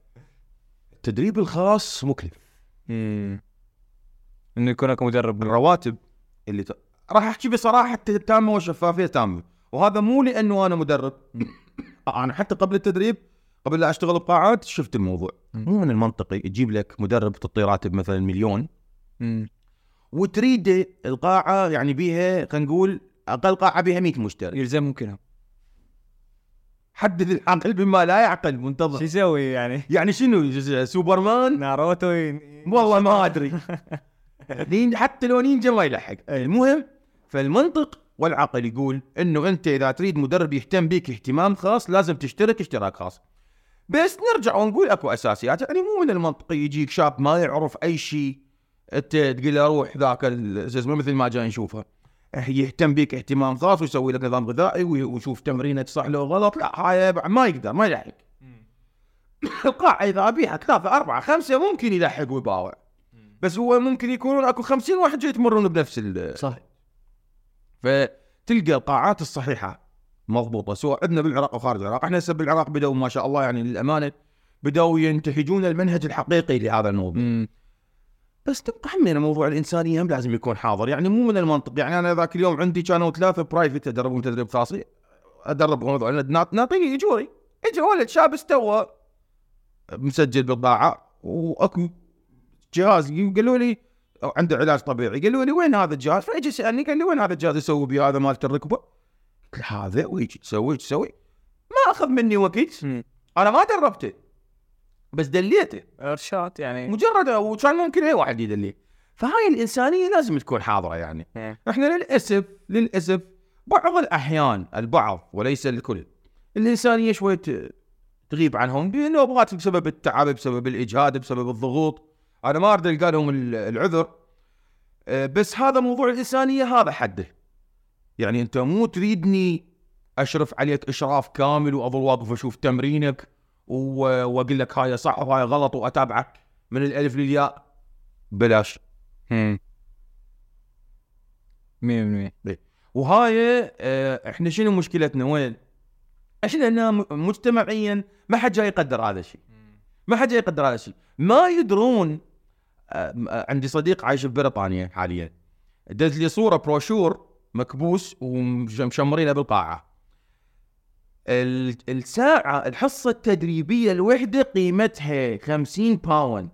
التدريب الخاص مكلف. امم إنه يكون لك مدرب. الرواتب اللي ت... راح أحكي بصراحة تامة وشفافية تامة. وهذا مو لأنه أنا مدرب. أنا حتى قبل التدريب قبل لا أشتغل بقاعات شفت الموضوع. مو من المنطقي تجيب لك مدرب تعطيه راتب مثلا مليون. وتريد القاعة يعني بيها خلينا نقول أقل قاعة بيها 100 مشترك. يلزم ممكنهم حدد العقل بما لا يعقل شو منتظر يسوي يعني؟ يعني شنو؟ سوبرمان؟ ناروتو والله ما أدري. حتى لو نينجا ما يلحق. المهم فالمنطق والعقل يقول إنه أنت إذا تريد مدرب يهتم بك اهتمام خاص لازم تشترك اشتراك خاص. بس نرجع ونقول أكو أساسيات. يعني مو من المنطقي يجيك شاب ما يعرف أي شيء أنت تقول له روح ذاك شو مثل ما جاي نشوفه. يهتم بك اهتمام خاص ويسوي لك نظام غذائي وي- ويشوف تمرينك صح لو غلط. لا هاي ما يقدر ما يلحق. القاعة إذا أبيها ثلاثة أربعة خمسة ممكن يلحق ويباوع. بس هو ممكن يكونون أكو خمسين واحد جاي يتمرون بنفس ال صح فتلقى القاعات الصحيحة مضبوطة سواء عندنا بالعراق أو خارج العراق. إحنا هسه بالعراق بدأوا ما شاء الله يعني للأمانة بدأوا ينتهجون المنهج الحقيقي لهذا الموضوع مم. بس تبقى همنا موضوع الإنسانية هم لازم يكون حاضر. يعني مو من المنطق. يعني أنا ذاك اليوم عندي كانوا ثلاثة private أدربهم تدريب خاصي أدربهم هذول ناط- ناطيني إجوري اجى ولد شاب استوى مسجل بالقاعة وأكو جهاز قالوا لي عنده علاج طبيعي. قالوا لي وين هذا الجهاز؟ فاجى سألني قال لي وين هذا الجهاز يسوي به هذا مالت الركبة؟ هذا ويجي تسوي تسوي ما أخذ مني وقت. أنا ما دربته. بس دليته. إرشاد يعني. مجرد وكان ممكن اي واحد يدليه. فهاي الإنسانية لازم تكون حاضرة يعني. مم. إحنا للاسف للأسف بعض الأحيان البعض وليس الكل الإنسانية شوي ت- تغيب عنهم بنوبات بسبب التعب بسبب الاجهاد بسبب الضغوط. أنا ما اريد ألقى لهم ال- العذر. أه، بس هذا موضوع الإنسانية هذا حده. يعني أنت مو تريدني أشرف عليك إشراف كامل واظل واقف أشوف تمرينك. وأقول لك هاي صح وهاي غلط وأتابعك من الألف للياء. بلاش. 100% وهاي آه، إحنا شنو مشكلتنا؟ وين؟ إحنا هنا مجتمعيا ما حد جاي يقدر هذا الشيء. ما حد جاي يقدر هذا الشيء. ما يدرون آه، عندي صديق عايش في بريطانيا حاليا. دز لي صورة بروشور مكبوس ومشمرينه بالقاعة. ال- الساعة الحصة التدريبية الوحدة قيمتها 50 باوند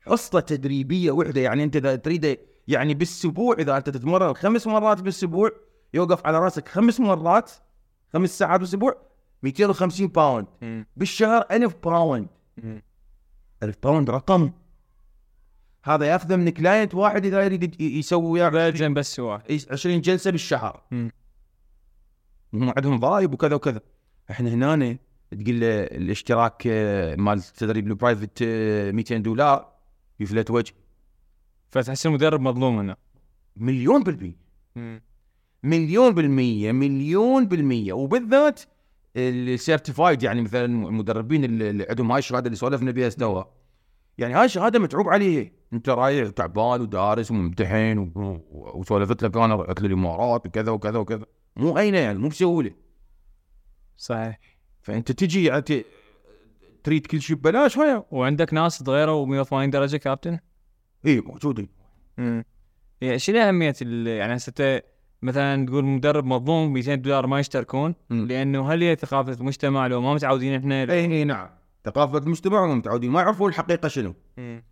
حصة تدريبية وحدة يعني أنت إذا تريد يعني بالاسبوع إذا أنت تتمرن خمس مرات بالاسبوع يوقف على رأسك خمس مرات خمس ساعات بالاسبوع 250 باوند بالشهر 1000 باوند 1000 باوند رقم. هذا ياخذه من client واحد إذا يريد يسوي وياه بس واحد 20 جلسة بالشهر. مم. هم عندهم ضرائب وكذا وكذا. إحنا هنا تقول له الاشتراك آه، مال التدريب ال private آه، 200 دولار يفلت وجه فتحس المدرب مظلوم هنا. مليون بالمية. مليون بالمية مليون بالمية. وبالذات ال certified يعني مثلا المدربين اللي عندهم هاي الشهاده اللي سولفنا بها سوا يعني هاي الشهاده متعوب عليه. أنت رايح تعبان ودارس وممتحن وسولفت لك أنا رحت للامارات وكذا وكذا وكذا. مو عينه يعني؟ مو بسهولة. صحيح. فأنت تجي يعني تريد كل شيء ببلاش ويا وعندك ناس تغيروا 180 درجة كابتن؟ اي موجودين. يعني شنو أهمية يعني هسه مثلا تقول مدرب مظلوم 200 دولار ما يشتركون؟ مم. لأنه هل هي ثقافة المجتمع لو ما متعودين إحنا اي اي نعم. ثقافة المجتمع هم متعودين. ما يعرفون الحقيقة شنو. مم.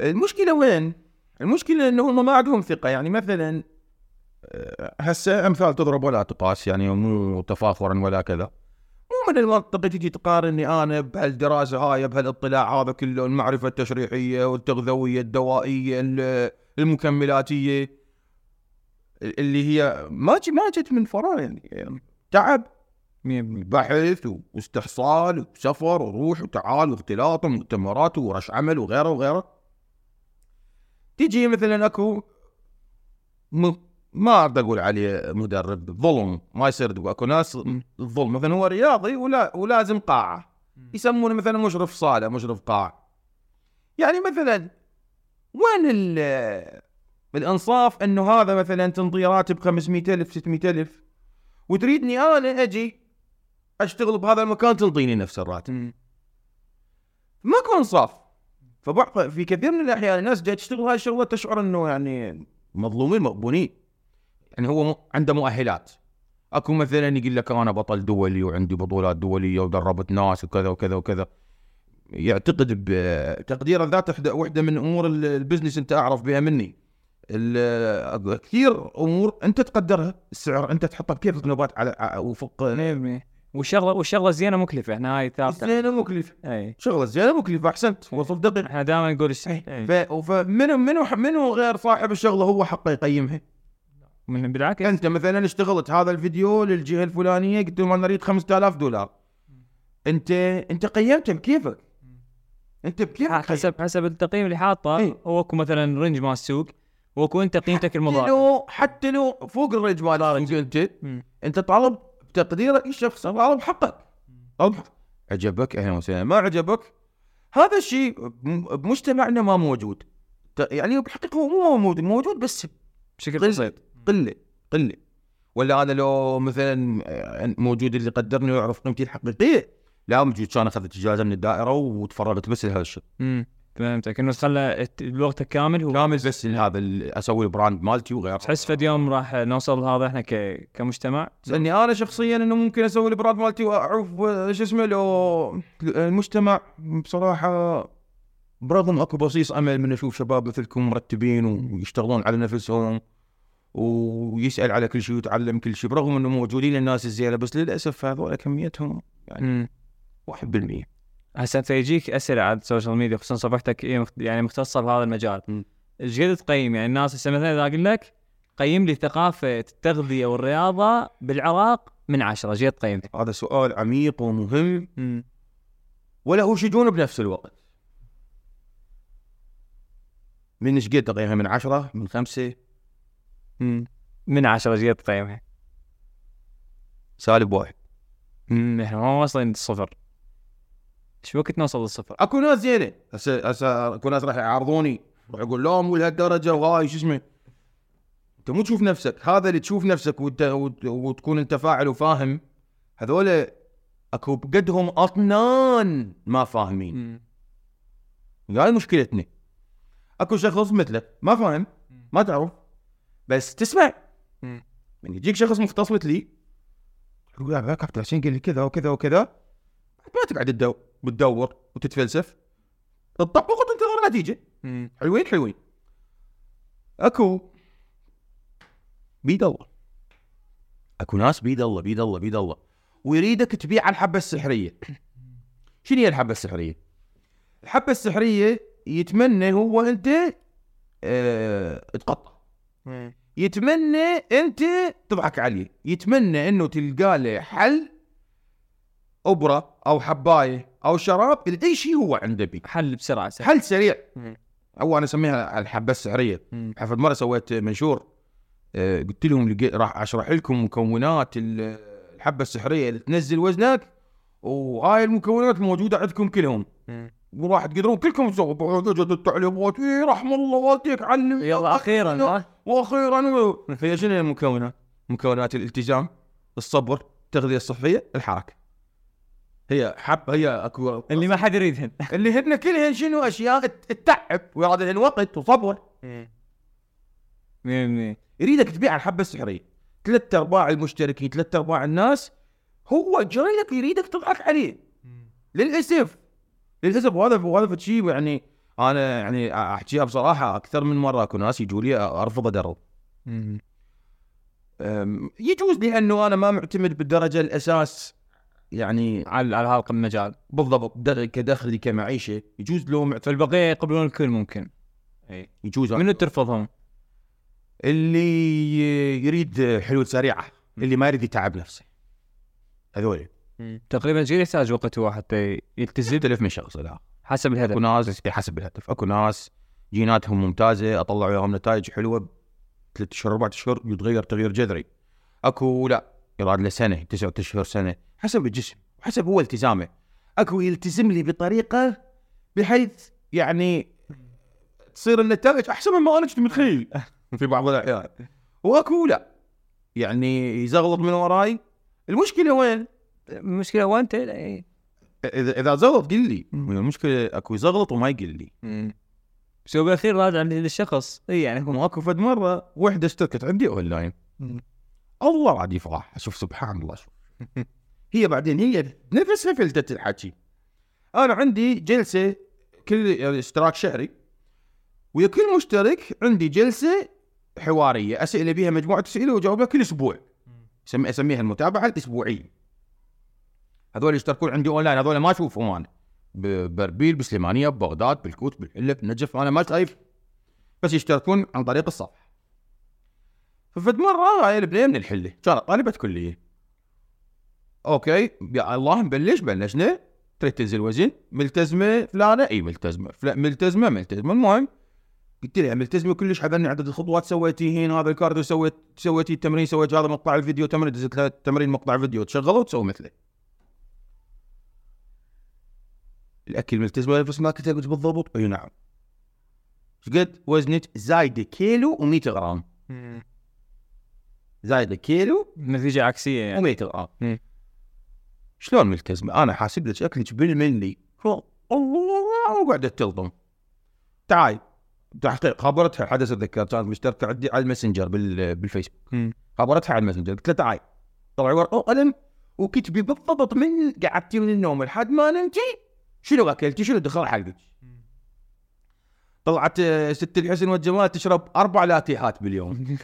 المشكلة وين؟ المشكلة إنه هم ما عندهم ثقة. يعني مثلا هسه أمثال تضرب ولا تقاس يعني مو تفاخرا ولا كذا مو من المنطق تجي تقارني أنا بهالدراسة هاي بهالاطلاع هذا كله المعرفة التشريحية والتغذوية الدوائية ال- المكملاتية اللي هي ما ما جت من فراغ يعني, تعب 100% بحث واستحصال وسفر وروح وتعال واختلاط ومؤتمرات ورش عمل وغيره وغيره تجي مثلا أكو. ما أقدر أقول عليه مدرب ظلم ما يصير تقول. أكو ناس الظلم مثلا هو رياضي ولا ولازم قاعة. يسمونه مثلا مشرف صاله مشرف قاعة. يعني مثلا وين ال الإنصاف إنه هذا مثلا تنطي راتب 500000 600000 وتريدني أنا أجي أشتغل بهذا المكان تنطيني نفس الراتب. ماكو إنصاف. فبعض في كثير من الأحيان الناس جاي تشتغل هاي الشغله تشعر إنه يعني مظلومين مغبونين يعني هو عنده مؤهلات. أكو مثلا يقول لك أنا بطل دولي وعندي بطولات دولية ودربت ناس وكذا وكذا وكذا. يعتقد بتقدير الذات وحده من أمور ال- ال business أنت أعرف بها مني. كثير أمور أنت تقدرها. السعر أنت تحطه بكيفك. نوبات على وفق 100% والشغله والشغلة الزينه مكلفة. إحنا هاي ثابتة. زينة مكلفة. اي شغلة زينة مكلفة. أحسنت. وصف دقيق إحنا دائما نقول الش- إيه. إي. ف- فمنو منو منو غير صاحب الشغلة هو حقه يقيمها؟ من بالعكس. أنت مثلا اشتغلت هذا الفيديو للجهة الفلانية قلت لهم أنا أريد 5000 دولار. أنت أنت قيمته بكيفك. أنت بكيفك. حسب حسب التقييم اللي حاطه. إيه. هو اكو مثلا range مال السوق. وأكو أنت قيمتك حتى المضاعفة. لو حتى لو فوق ال range مال أنت. أنت طالب بتقديرك الشخصي. طالب حقك. طالب. عجبك أهلا وسهلا. ما عجبك؟ هذا الشيء بم- بمجتمعنا ما موجود. يعني بالحقيقة هو مو موجود. موجود بس بشكل بسيط. قلة قلة. ولا أنا لو مثلا آه، موجود اللي يقدرني ويعرف قيمتي الحقيقية. لا موجود كان أخذت إجازة من الدائرة وتفرغت بس لهذا الشيء. امم فهمتك إنه الت- الوقت كامل هو. كامل بس لهذا ال- أسوي ال brand مالتي وغيره. تحس فد يوم راح نوصل لهذا إحنا ك... كمجتمع. لأني أنا شخصيا إنه ممكن أسوي ال brand مالتي وأعوف شو اسمه لو المجتمع بصراحة برغم أكو بصيص أمل من أشوف شباب مثلكم مرتبين ويشتغلون على نفسهم. ويسأل على كل شيء ويتعلم كل شيء برغم إنه موجودين الناس الزينه بس للأسف هذول كميتهم امم 1% هسه انت يجيك أسئلة على ال social media خصوصا صفحتك إيه يعني مختصة بهذا المجال. إيش قد تقيم؟ يعني الناس هسه مثلا إذا أقول لك قيم لي ثقافة التغذية والرياضة بالعراق من عشرة إيش قد تقيم؟ هذا سؤال عميق ومهم. امم وله شجون بنفس الوقت. من إيش قد تقييمها من عشرة؟ من خمسة؟ امم من عشرة جيت تقيمها سالب واحد. أمم، إحنا ما واصلين للصفر. إيش وقت نوصل للصفر؟ اكو ناس زينة. هسه هسه اكو ناس راح يعارضوني راح يقول لا مو لهالدرجه وهاي شو اسمه؟ انت مو تشوف نفسك. هذا اللي تشوف نفسك وت... وت... وتكون انت فاعل وفاهم. هذول اكو بقدهم اطنان ما فاهمين. هاي مشكلتنا. اكو شخص مثله ما فاهم؟ ما تعرف. بس تسمع. مم. من يجيك شخص مختص مثلي يقول يا كابتن عشان قال لي كذا وكذا وكذا. ما تقعد تدور وتدور وتتفلسف. تطبق وتنتظر نتيجه. حلوين حلوين. أكو. بيد الله. أكو ناس بيد الله بيد الله بيد الله. ويريدك تبيع الحبة السحرية. شنو هي الحبة السحرية؟ الحبة السحرية يتمنى هو أنت آه تقطع. يتمنى أنت تضحك عليه. يتمنى إنه تلقى له حل أبرة أو حباية أو شراب اي شيء هو عنده بيه حل بسرعة سهل حل سريع. أمم. أو أنا أسميها الحبة السحرية. حفظ مرة سويت منشور آه، قلت لهم راح أشرح لكم مكونات ال- الحبة السحرية اللي تنزل وزنك. وهاي المكونات موجوده عندكم كلهم. وراح تقدرون كلكم تسووا بعد التعليمات إيه رحم الله والديك علم يلا أخيرا ها؟ وأخيرا. هي شنو المكونات؟ مكونات الالتزام الصبر التغذية الصحية الحركة. هي حب هي أكو اللي ما حد يريدهن. اللي هن كلهن شنو؟ أشياء تتعب وياخذ لهن وقت وصبر. يريدك تبيع الحبة السحرية. ثلاث أرباع المشتركين ثلاث أرباع الناس هو جاي لك يريدك تضحك عليه. للأسف. للأسف وهذا وهذا شيء يعني أنا يعني أحكيها بصراحة أكثر من مرة. اكو ناس يجوا لي أرفض أدرب. يجوز لأنه أنا ما معتمد بالدرجة الأساس يعني على على هذا المجال. بالضبط. كدخلي كمعيشة. يجوز لو معتمد فالبقية يقبلون الكل ممكن. إي. يجوز. منو ترفضهم؟ اللي يريد حلول سريعة. اللي ما يريد يتعب نفسه. هذول تقريبا إيش يحتاج وقت هو حتى يلتزم. يختلف من شخص إلى حسب أكو الهدف ناس حسب الهدف. أكو ناس جيناتهم ممتازة أطلع وياهم نتائج حلوة ثلاث أشهر أربع أشهر يتغير تغيير جذري. أكو لا يراد له سنة تسعة أشهر سنة حسب الجسم وحسب هو التزامه. أكو يلتزم لي بطريقة بحيث يعني تصير النتائج أحسن مما أنا كنت متخيل في بعض الأحيان. وأكو لا يعني يزغلط من وراي المشكلة وين؟ المشكلة هو أنت اي اذا إذا زغلط قل لي المشكلة أكو يزغلط وما يقول لي بس هو بالأخير راجع للشخص إي يعني هو ماكو فد مرة وحدة اشتركت عندي اون لاين الله عاد يفرح. شوف سبحان الله شوف. هي بعدين هي نفسها فلتت الحكي. أنا عندي جلسة كل يعني اشتراك شهري ويا كل مشترك عندي جلسة حوارية. أسئلة بيها مجموعة أسئلة واجاوبها كل أسبوع. أسميها المتابعة الأسبوعية. هذول يشتركون عندي أونلاين هذول ما أشوفهم أنا. ب- بأربيل بسليمانية ببغداد بالكوت بالحله بالنجف أنا ما شايف بس يشتركون عن طريق الصفحة. ففد مرة هاي البنيه من الحلة. كانت طالبه كلية. أوكي يا الله نبلش بلشنا. تريد تنزل وزن؟ ملتزمة فلانة؟ إي ملتزمة. فلا ملتزمة ملتزمة. المهم قلت لها ملتزمه كلش حذرني عدد الخطوات سويتيهن هذا ال cardio سويت سويتي التمرين سويت هذا مقطع الفيديو تمرين دزت لها تمرين مقطع فيديو تشغله وتسوي مثله. الأكل ملتزمه نفس ما كنت قلت بالضبط. أي نعم. إيش قد وزنك زايده كيلو و100 غرام. زايده كيلو نتيجة عكسية يعني. و100 غرام. مم. شلون ملتزمه أنا حاسب لك اكلك بالملي. الله وقعدت تلطم تعال. تحقيق خبرتها الحدث اتذكر كانت مشتركه عندي على الماسنجر بال- بالفيسبوك. خبرتها على الماسنجر قلت لها تعال. طلعي ورقة وقلم وكتبي بالضبط من قعدتي من النوم لحد ما نمتي. شنو أكلتي؟ شنو دخل حلقك طلعت آه، ست الحسن والجمال تشرب أربع لاتيهات باليوم.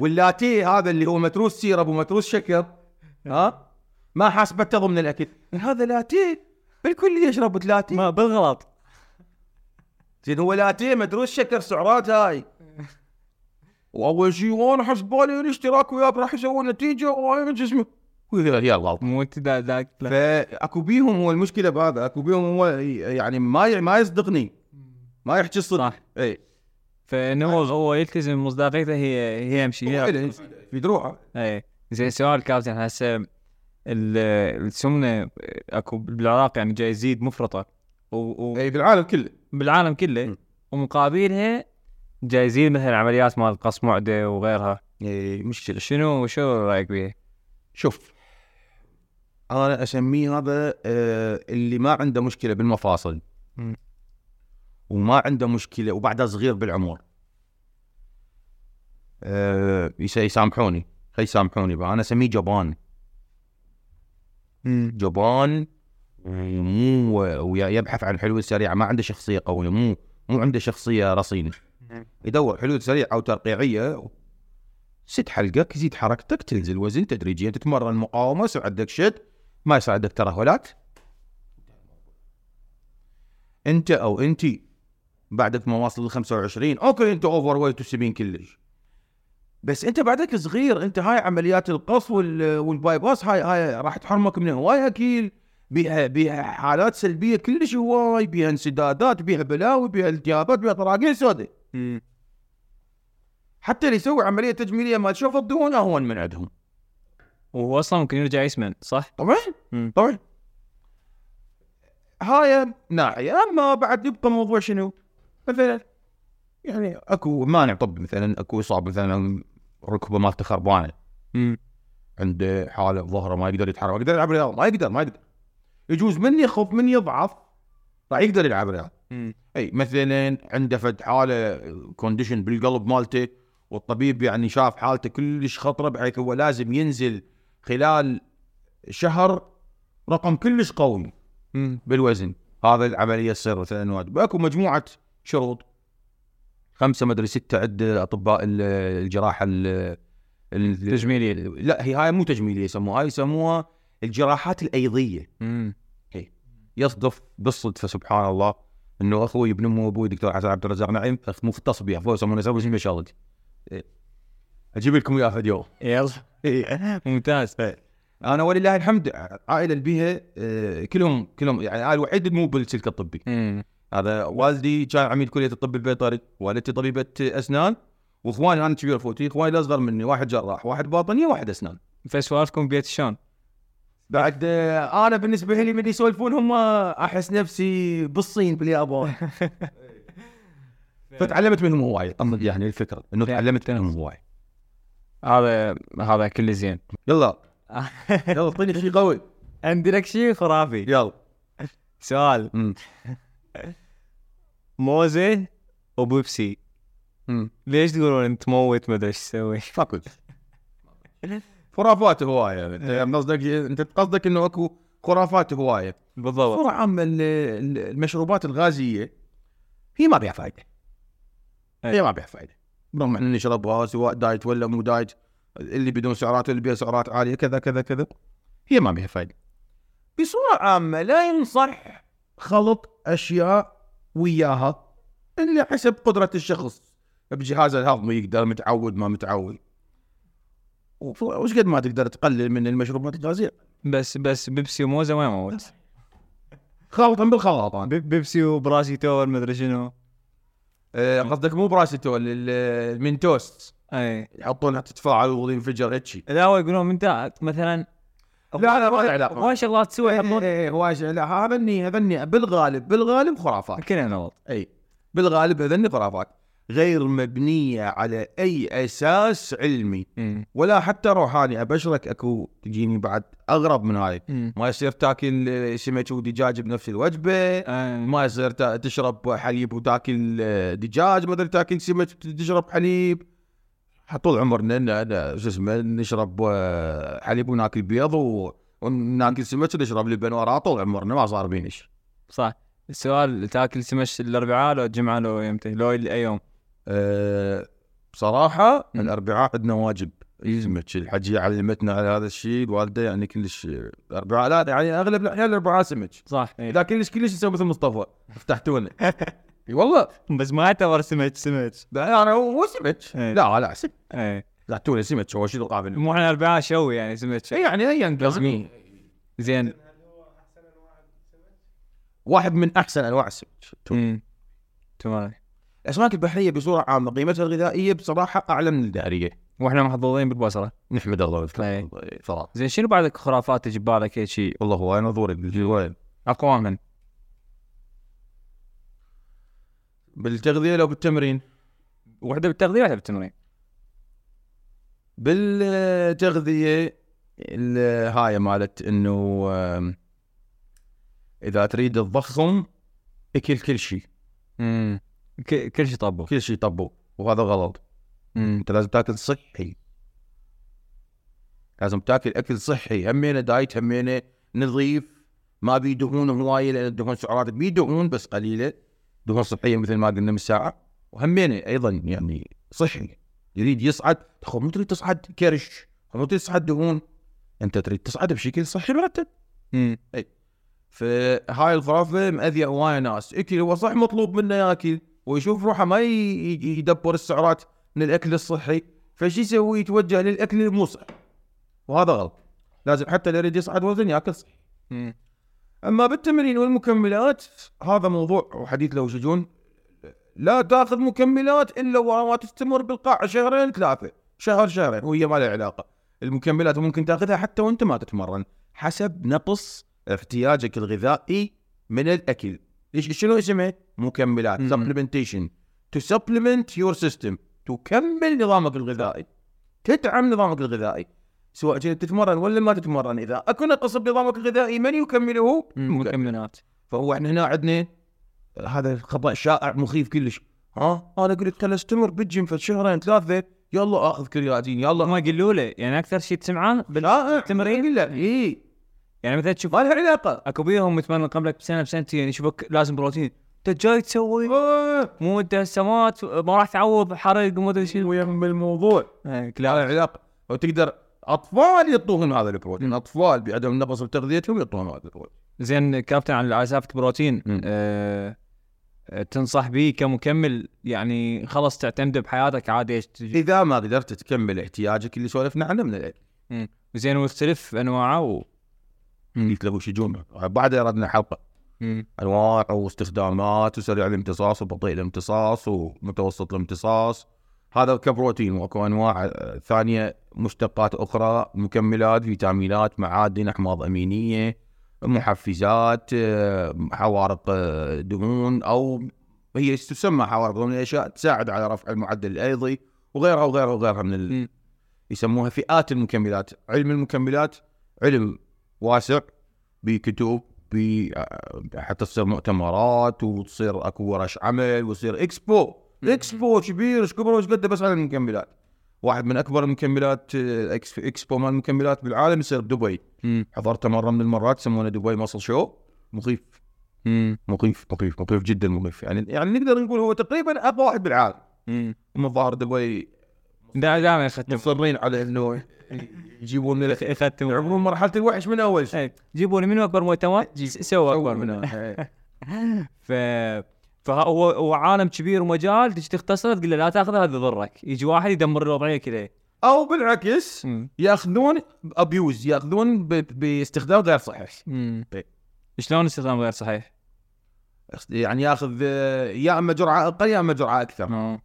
واللاتيه هذا اللي هو متروس سيرب ومتروس شكر ها؟ ما حاسبته ضمن الأكل. هذا لاتيه بالكل يشرب لاتيه. ما بالغلط. زين هو لاتيه متروس شكر سعرات هاي. واول شيء وأنا حسبالي الاشتراك وياك راح يسوون نتيجة وهاي جسمي هي الغلط مو إنت دا ذاك. فأكو بيهم هو المشكلة بهذا أكو بيهم هو يعني ما ي- ما يصدقني. ما يحكي الصدق. صح. إي. فإنه هو يلتزم مصداقيته هي هي يمشي هي في دروعه. إي. زين سؤال كابتن هسه ال- السمنه أكو بالعراق يعني جاي يزيد مفرطة. و- إي بالعالم كله. وبالعالم كله. ومقابلها جاي يزيد مثلا عمليات مال قص معدة وغيرها. اي مشكلة. شنو شو رأيك بيها؟ شوف أنا أسميه هذا آه اللي ما عنده مشكلة بالمفاصل. وما عنده مشكلة وبعده صغير بالعمر. آه يس- يسامحوني. خي يسامحوني أنا أسميه جبان. جبان ومو ويبحث عن حلول سريعة. ما عنده شخصية قوية مو مو عنده شخصية رصينة. يدور حلول سريعة أو ترقيعية. سد حلقك يزيد حركتك تنزل وزن تدريجيا تتمرن مقاومه يصير عندك شد ما يصير عندك ترهلات أنت أو أنت بعدك ما واصل ل 25 أوكي أنت overweight وسمين كلش. بس أنت بعدك صغير أنت هاي عمليات القص وال- وال bypass هاي هاي راح تحرمك من هواي اكيل بيها بيها حالات سلبية كلش هواي بيها انسدادات بيها بلاوي بيها التهابات بيها طراقين سوداء حتى اللي يسوي عملية تجميلية مال شوف الدهون اهون من عندهم وهو أصلا ممكن يرجع يسمن صح؟ طبعا مم. طبعا هاي ناحية أما بعد يبقى موضوع شنو؟ مثلا يعني أكو مانع طبي مثلا أكو اصابه مثلا ركبة مالته خربانة. عنده حالة ظهره ما يقدر يتحرك ما يقدر يلعب رياضة ما يقدر ما يقدر يجوز من يخف من يضعف راح يقدر يلعب رياضه. أي مثلا عنده فد حاله كونديشن بالقلب مالته والطبيب يعني شاف حالته كلش خطرة بحيث هو لازم ينزل خلال شهر رقم كلش قوي مم. بالوزن هذا العملية تصير مثلا واجب اكو مجموعة شروط خمسة مدري ستة عند أطباء ال- الجراحة ال- ال- تجميلية. لا هي هاي مو تجميلية يسموها هاي يسموها الجراحات الأيضية. مم. يصدف بالصدفة سبحان الله إنه أخوي ابن امه وابوي دكتور حسن عبد الرزاق نعيم أخ- مختص بيه فهو يسمونه يسوي سبيشالتي إيه. أجيب لكم إياه في اليوم. يلا. ممتاز. أنا ولله الحمد عائلة اللي بيها كلهم كلهم يعني أنا الوحيد مو بالسلك الطبي. هذا والدي كان عميد كلية الطب البيطري والدتي طبيبة أسنان وإخواني أنا كبير أخوتي إخواني الأصغر مني واحد جراح واحد باطنية واحد أسنان. فسوالفكم بيت شلون؟ بعد آه، أنا بالنسبة لي من يسولفون هم أحس نفسي بالصين باليابان فتعلمت منهم هواي يعني الفكرة إنه تعلمت منهم هواي. هذا هذا كله زين. يلا. يلا اعطيني شيء قوي. عندي لك شيء خرافي؟ يلا. سؤال. موزة وبيبسي. ليش تقولون أنت تموت ما أدري إيش تسوي؟ فاكل خرافات هواية. انت قصدك؟ انت قصدك انه اكو خرافات هواية. بالضبط. ال- ال- المشروبات الغازية هي ما بيها فائدة هي ما بيها فائدة رغم إحنا نشربها سواء دايت ولا مو دايت اللي بدون سعرات واللي بيها سعرات عالية كذا كذا كذا. هي ما بيها فائدة بصورة عامة لا ينصح خلط أشياء وياها اللي حسب قدرة الشخص. بجهازه الهضمي يقدر متعود ما متعود. وش قد ما تقدر تقلل من المشروبات الغازية بس بس بيبسي وموزة ما يموت خلطا بالخلاطة. بي- بيبسي وباراسيتول ما أدري شنو. آه، قصدك مو باراسيتول ال- المنتوس أي. يحطونها تتفاعل وينفجر هيك لا هو يقولون من تا مثلا لا لا ما له علاقة. هواي شغلات تسوي يحطون إيه هواي شيء لا هذني هذني بالغالب بالغالب خرافات. كلنا غلط اي بالغالب هذني خرافات. غير مبنية على أي أساس علمي. ولا حتى روحاني أبشرك أكو تجيني بعد أغرب من هاي. ما يصير تاكل سمك ودجاج بنفس الوجبة. آه، ما يصير تشرب حليب وتاكل آه، دجاج. ما ادري تاكل سمك تشرب حليب. طول عمرنا شو اسمه نشرب آه، حليب وناكل بيض و- وناكل سمك ونشرب لبن وراه طول عمرنا ما صار بينش. صح. السؤال تاكل سمش الأربعاء لو الجمعة لو يمتى لو اي يوم. أه بصراحة مم. الأربعاء عندنا واجب. سمك الحجية علمتنا على هذا الشيء الوالدة يعني كلش الأربعاء لا يعني أغلب الأحيان الأربعاء سمك. صح. إيه. لا كلش كلش يسوي مثل مصطفى. فتحتونا إي والله. بس ما يعتبر سمك سمك. لا أنا مو سمك. إيه. لا لا سمك. لا توني سمك هو شو القابل مو إحنا الاربعاء شوي يعني سمك. يعني ايا قصدي. زين. واحد من أحسن أنواع السمك. تمام. الأسماك البحرية بصورة عامة قيمتها الغذائية بصراحة أعلى من الدهريه وإحنا محظوظين بالبصرة. نحمد الله إيه. صراحة زين شنو بعد خرافات تجي ببالك هيك شيء والله هواي نظوري اقوى من بالتغذية لو بالتمرين. وحدة بالتغذية وحدة بالتمرين؟ بالتغذية ال- هاي مالت إنه إذا تريد تضخم أكل كل شيء امم كل شيء طبوا كل شيء طبو وهذا غلط. انت لازم تاكل صحي. لازم تاكل أكل صحي. همينة دايت همينة نظيف. ما بيه دهون هوايه لأن الدهون سعرات بيه دهون بس قليلة. دهون صحية مثل ما قلنا من ساعة. وهمينة أيضا يعني صحي. يريد يصعد تخيل مو تريد تصعد كرش مو تريد تصعد دهون. أنت تريد تصعد بشكل صحي مرتب. امم فهاي الخرافه مأذية هواي ناس. أكل هو صح مطلوب منه ياكل ويشوف روحه ما يدبر السعرات من الأكل الصحي فشي يسوي؟ يتوجه للأكل المو صحي. وهذا غلط. لازم حتى اللي يريد يصعد وزن ياكل صحي. أما بالتمرين والمكملات هذا موضوع وحديث له شجون لا تاخذ مكملات إلا وما تستمر بالقاع شهرين ثلاثة. شهر شهرين وهي ما لها علاقة. المكملات ممكن تاخذها حتى وأنت ما تتمرن حسب نقص احتياجك الغذائي من الأكل. شنو اسمه؟ مكملات supplementation. To supplement your system. تكمل نظامك الغذائي. تدعم نظامك الغذائي. سواء كنت تتمرن ولا ما تتمرن. إذا أكو نقص بنظامك الغذائي من يكمله. مكملات. فهو إحنا هنا عندنا هذا الخطا شائع مخيف كلش. ها؟ أنا قلت خل استمر بالجيم في شهرين ثلاثة يلا آخذ كرياتين يلا. ما يقولوا له يعني أكثر شيء بال... بالتمرين؟ لا اي يعني مثلا تشوف ما لها علاقة. أكو بيهم متمرن قبلك بسنة بسنتين يشوفك لازم بروتين. أنت جاي تسوي؟ آه، مو أنت هسه ما راح تعوض حرق وما أدري شنو. ويم بالموضوع إيه، لا لها علاقة. وتقدر أطفال يعطوهم هذا البروتين. أطفال بعدم نقص بتغذيتهم يعطوهم هذا البروتين. زين كابتن على سالفه بروتين. آه تنصح به كمكمل يعني خلص تعتمده بحياتك عادي إيش إذا ما قدرت تكمل احتياجك اللي سولفنا عنه من الاكل. زين ويختلف أنواعه و... قلت له شجون بعد أردنا حلقة. مم. انواع واستخدامات وسريع الامتصاص وبطيء الامتصاص ومتوسط الامتصاص. هذا كبروتين واكو أنواع آه، ثانية مشتقات أخرى مكملات فيتامينات معادن أحماض أمينية محفزات آه، حوارق آه، دهون أو هي تسمى حوارق دهون أشياء تساعد على رفع المعدل الأيضي وغيرها وغيرها وغيرها من ال... يسموها فئات المكملات. علم المكملات علم واسع بكتب ب حتى تصير مؤتمرات وتصير أكو ورش عمل ويصير إكسبو. إكسبو كبير إيش كبر وإيش قده بس على المكملات. واحد من أكبر المكملات آه، إكسبو مال المكملات بالعالم يصير بدبي. حضرته مرة من المرات يسمونه دبي مصل شو. مخيف. مم. مخيف مخيف مخيف جدا مخيف. يعني يعني نقدر نقول هو تقريبا أقوى واحد بالعالم. مم. هم الظاهر دبي دا- دائما يختم مصرين على إنه يجيبون لنا يختم يعبرون مرحلة الوحش من أول شيء إيه. جيبوا لي منو أكبر مؤتمر س- سوى أكبر منه منها ف فهو هو عالم كبير ومجال تجي تختصره تقول له لا تاخذه هذا يضرك يجي واحد يدمر الوضعيه كذا أو بالعكس. يأخذون ابيوز يأخذون باستخدام غير صحيح. إيه. شلون استخدام غير صحيح؟ يعني يأخذ آه، يا أما جرعة أقل يا أما جرعة أكثر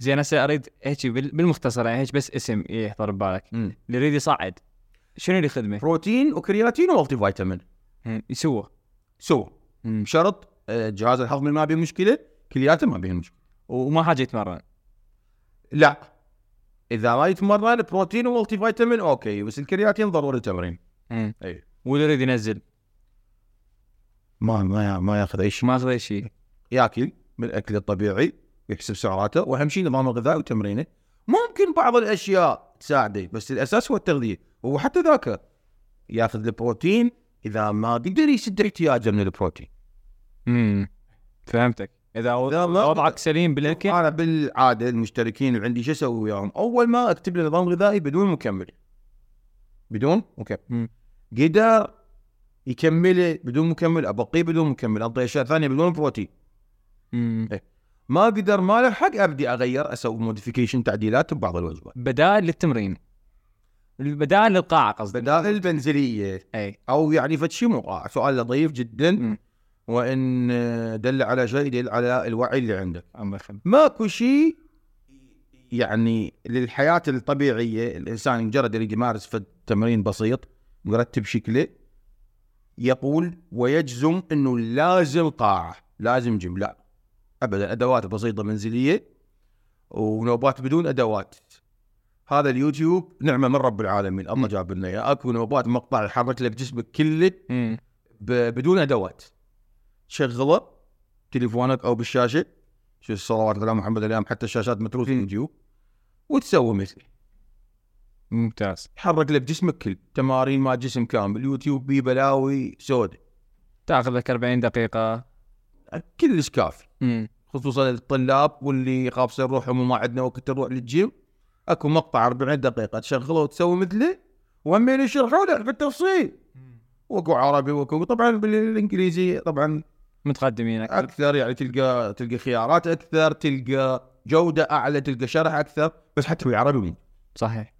آه. زين هسه أريد هيك بال- بالمختصر يعني هيك بس اسم يحضر ببالك. اللي يريد يصعد شنو اللي يخدمه؟ بروتين و creatine و multivitamin. يسوى سو بشرط آه، جهاز الهضمي ما بيه مشكلة كلياته ما بيه مشكلة. وما حاجة يتمرن؟ لا. إذا ما يتمرن بروتين و multivitamin أوكي. بس الكرياتين ضروري تمرين. إي. واللي يريد ينزل؟ ما ما ما ياخذ أي شيء. ما اخذ أي شيء. ياكل من الأكل الطبيعي. يحسب سعراته. وأهم شيء نظام الغذاء وتمرينه. ممكن بعض الأشياء تساعده بس الأساس هو التغذية. وهو حتى ذاك ياخذ البروتين. إذا ما قدر يسد احتياجه من البروتين. امم فهمتك. إذا وضعك سليم بالأكل؟ أنا بالعادة المشتركين اللي عندي شو أسوي وياهم؟ أول ما أكتب له نظام غذائي بدون مكمل. بدون مكمل. قدر يكمله بدون مكمل. أبقيه بدون مكمل. انطي أشياء ثانية بدون بروتين. مم. ما قدر ما لحق أبدي أغير أسوي موديفيكيشن تعديلات ببعض الوجبات بدائل للتمرين. بدائل للقاعة قصدي. بدائل بنزليه أي. أو يعني فد شيء مو قاع سؤال لطيف جدا. مم. وإن دل على شيء يدل على الوعي اللي عندك. ماكو شيء يعني للحياة الطبيعية الإنسان مجرد يريد يمارس فد تمرين بسيط مرتب شكله يقول ويجزم إنه لازم قاعة لازم جيم. لا. ابدا أدوات بسيطة منزلية ونوبات بدون أدوات. هذا اليوتيوب نعمة من رب العالمين. الله جاب لنا إياه. أكو نوبات مقطع يحرك لك جسمك كله بدون أدوات. شغلة تليفونك أو بالشاشة. شو الصلوات على محمد اليوم حتى الشاشات متروسة يوتيوب وتسوي مثله ممتاز. يحرك لك جسمك كله تمارين ما جسم كامل. يوتيوب بيه بلاوي سودة تأخذ لك 40 دقيقة. كلش كافي. مم. خصوصا للطلاب واللي خابصين روحهم وما عندنا وقت نروح للجيم أكو مقطع 40 دقيقة تشغله وتسوي مثله وهمين يشرحوا لك بالتفصيل وأكو عربي وأكو طبعا بالإنجليزي طبعا متقدمينك أكثر. يعني تلقى تلقى خيارات أكثر تلقى جودة أعلى تلقى شرح أكثر بس حتى بالعربي صحيح.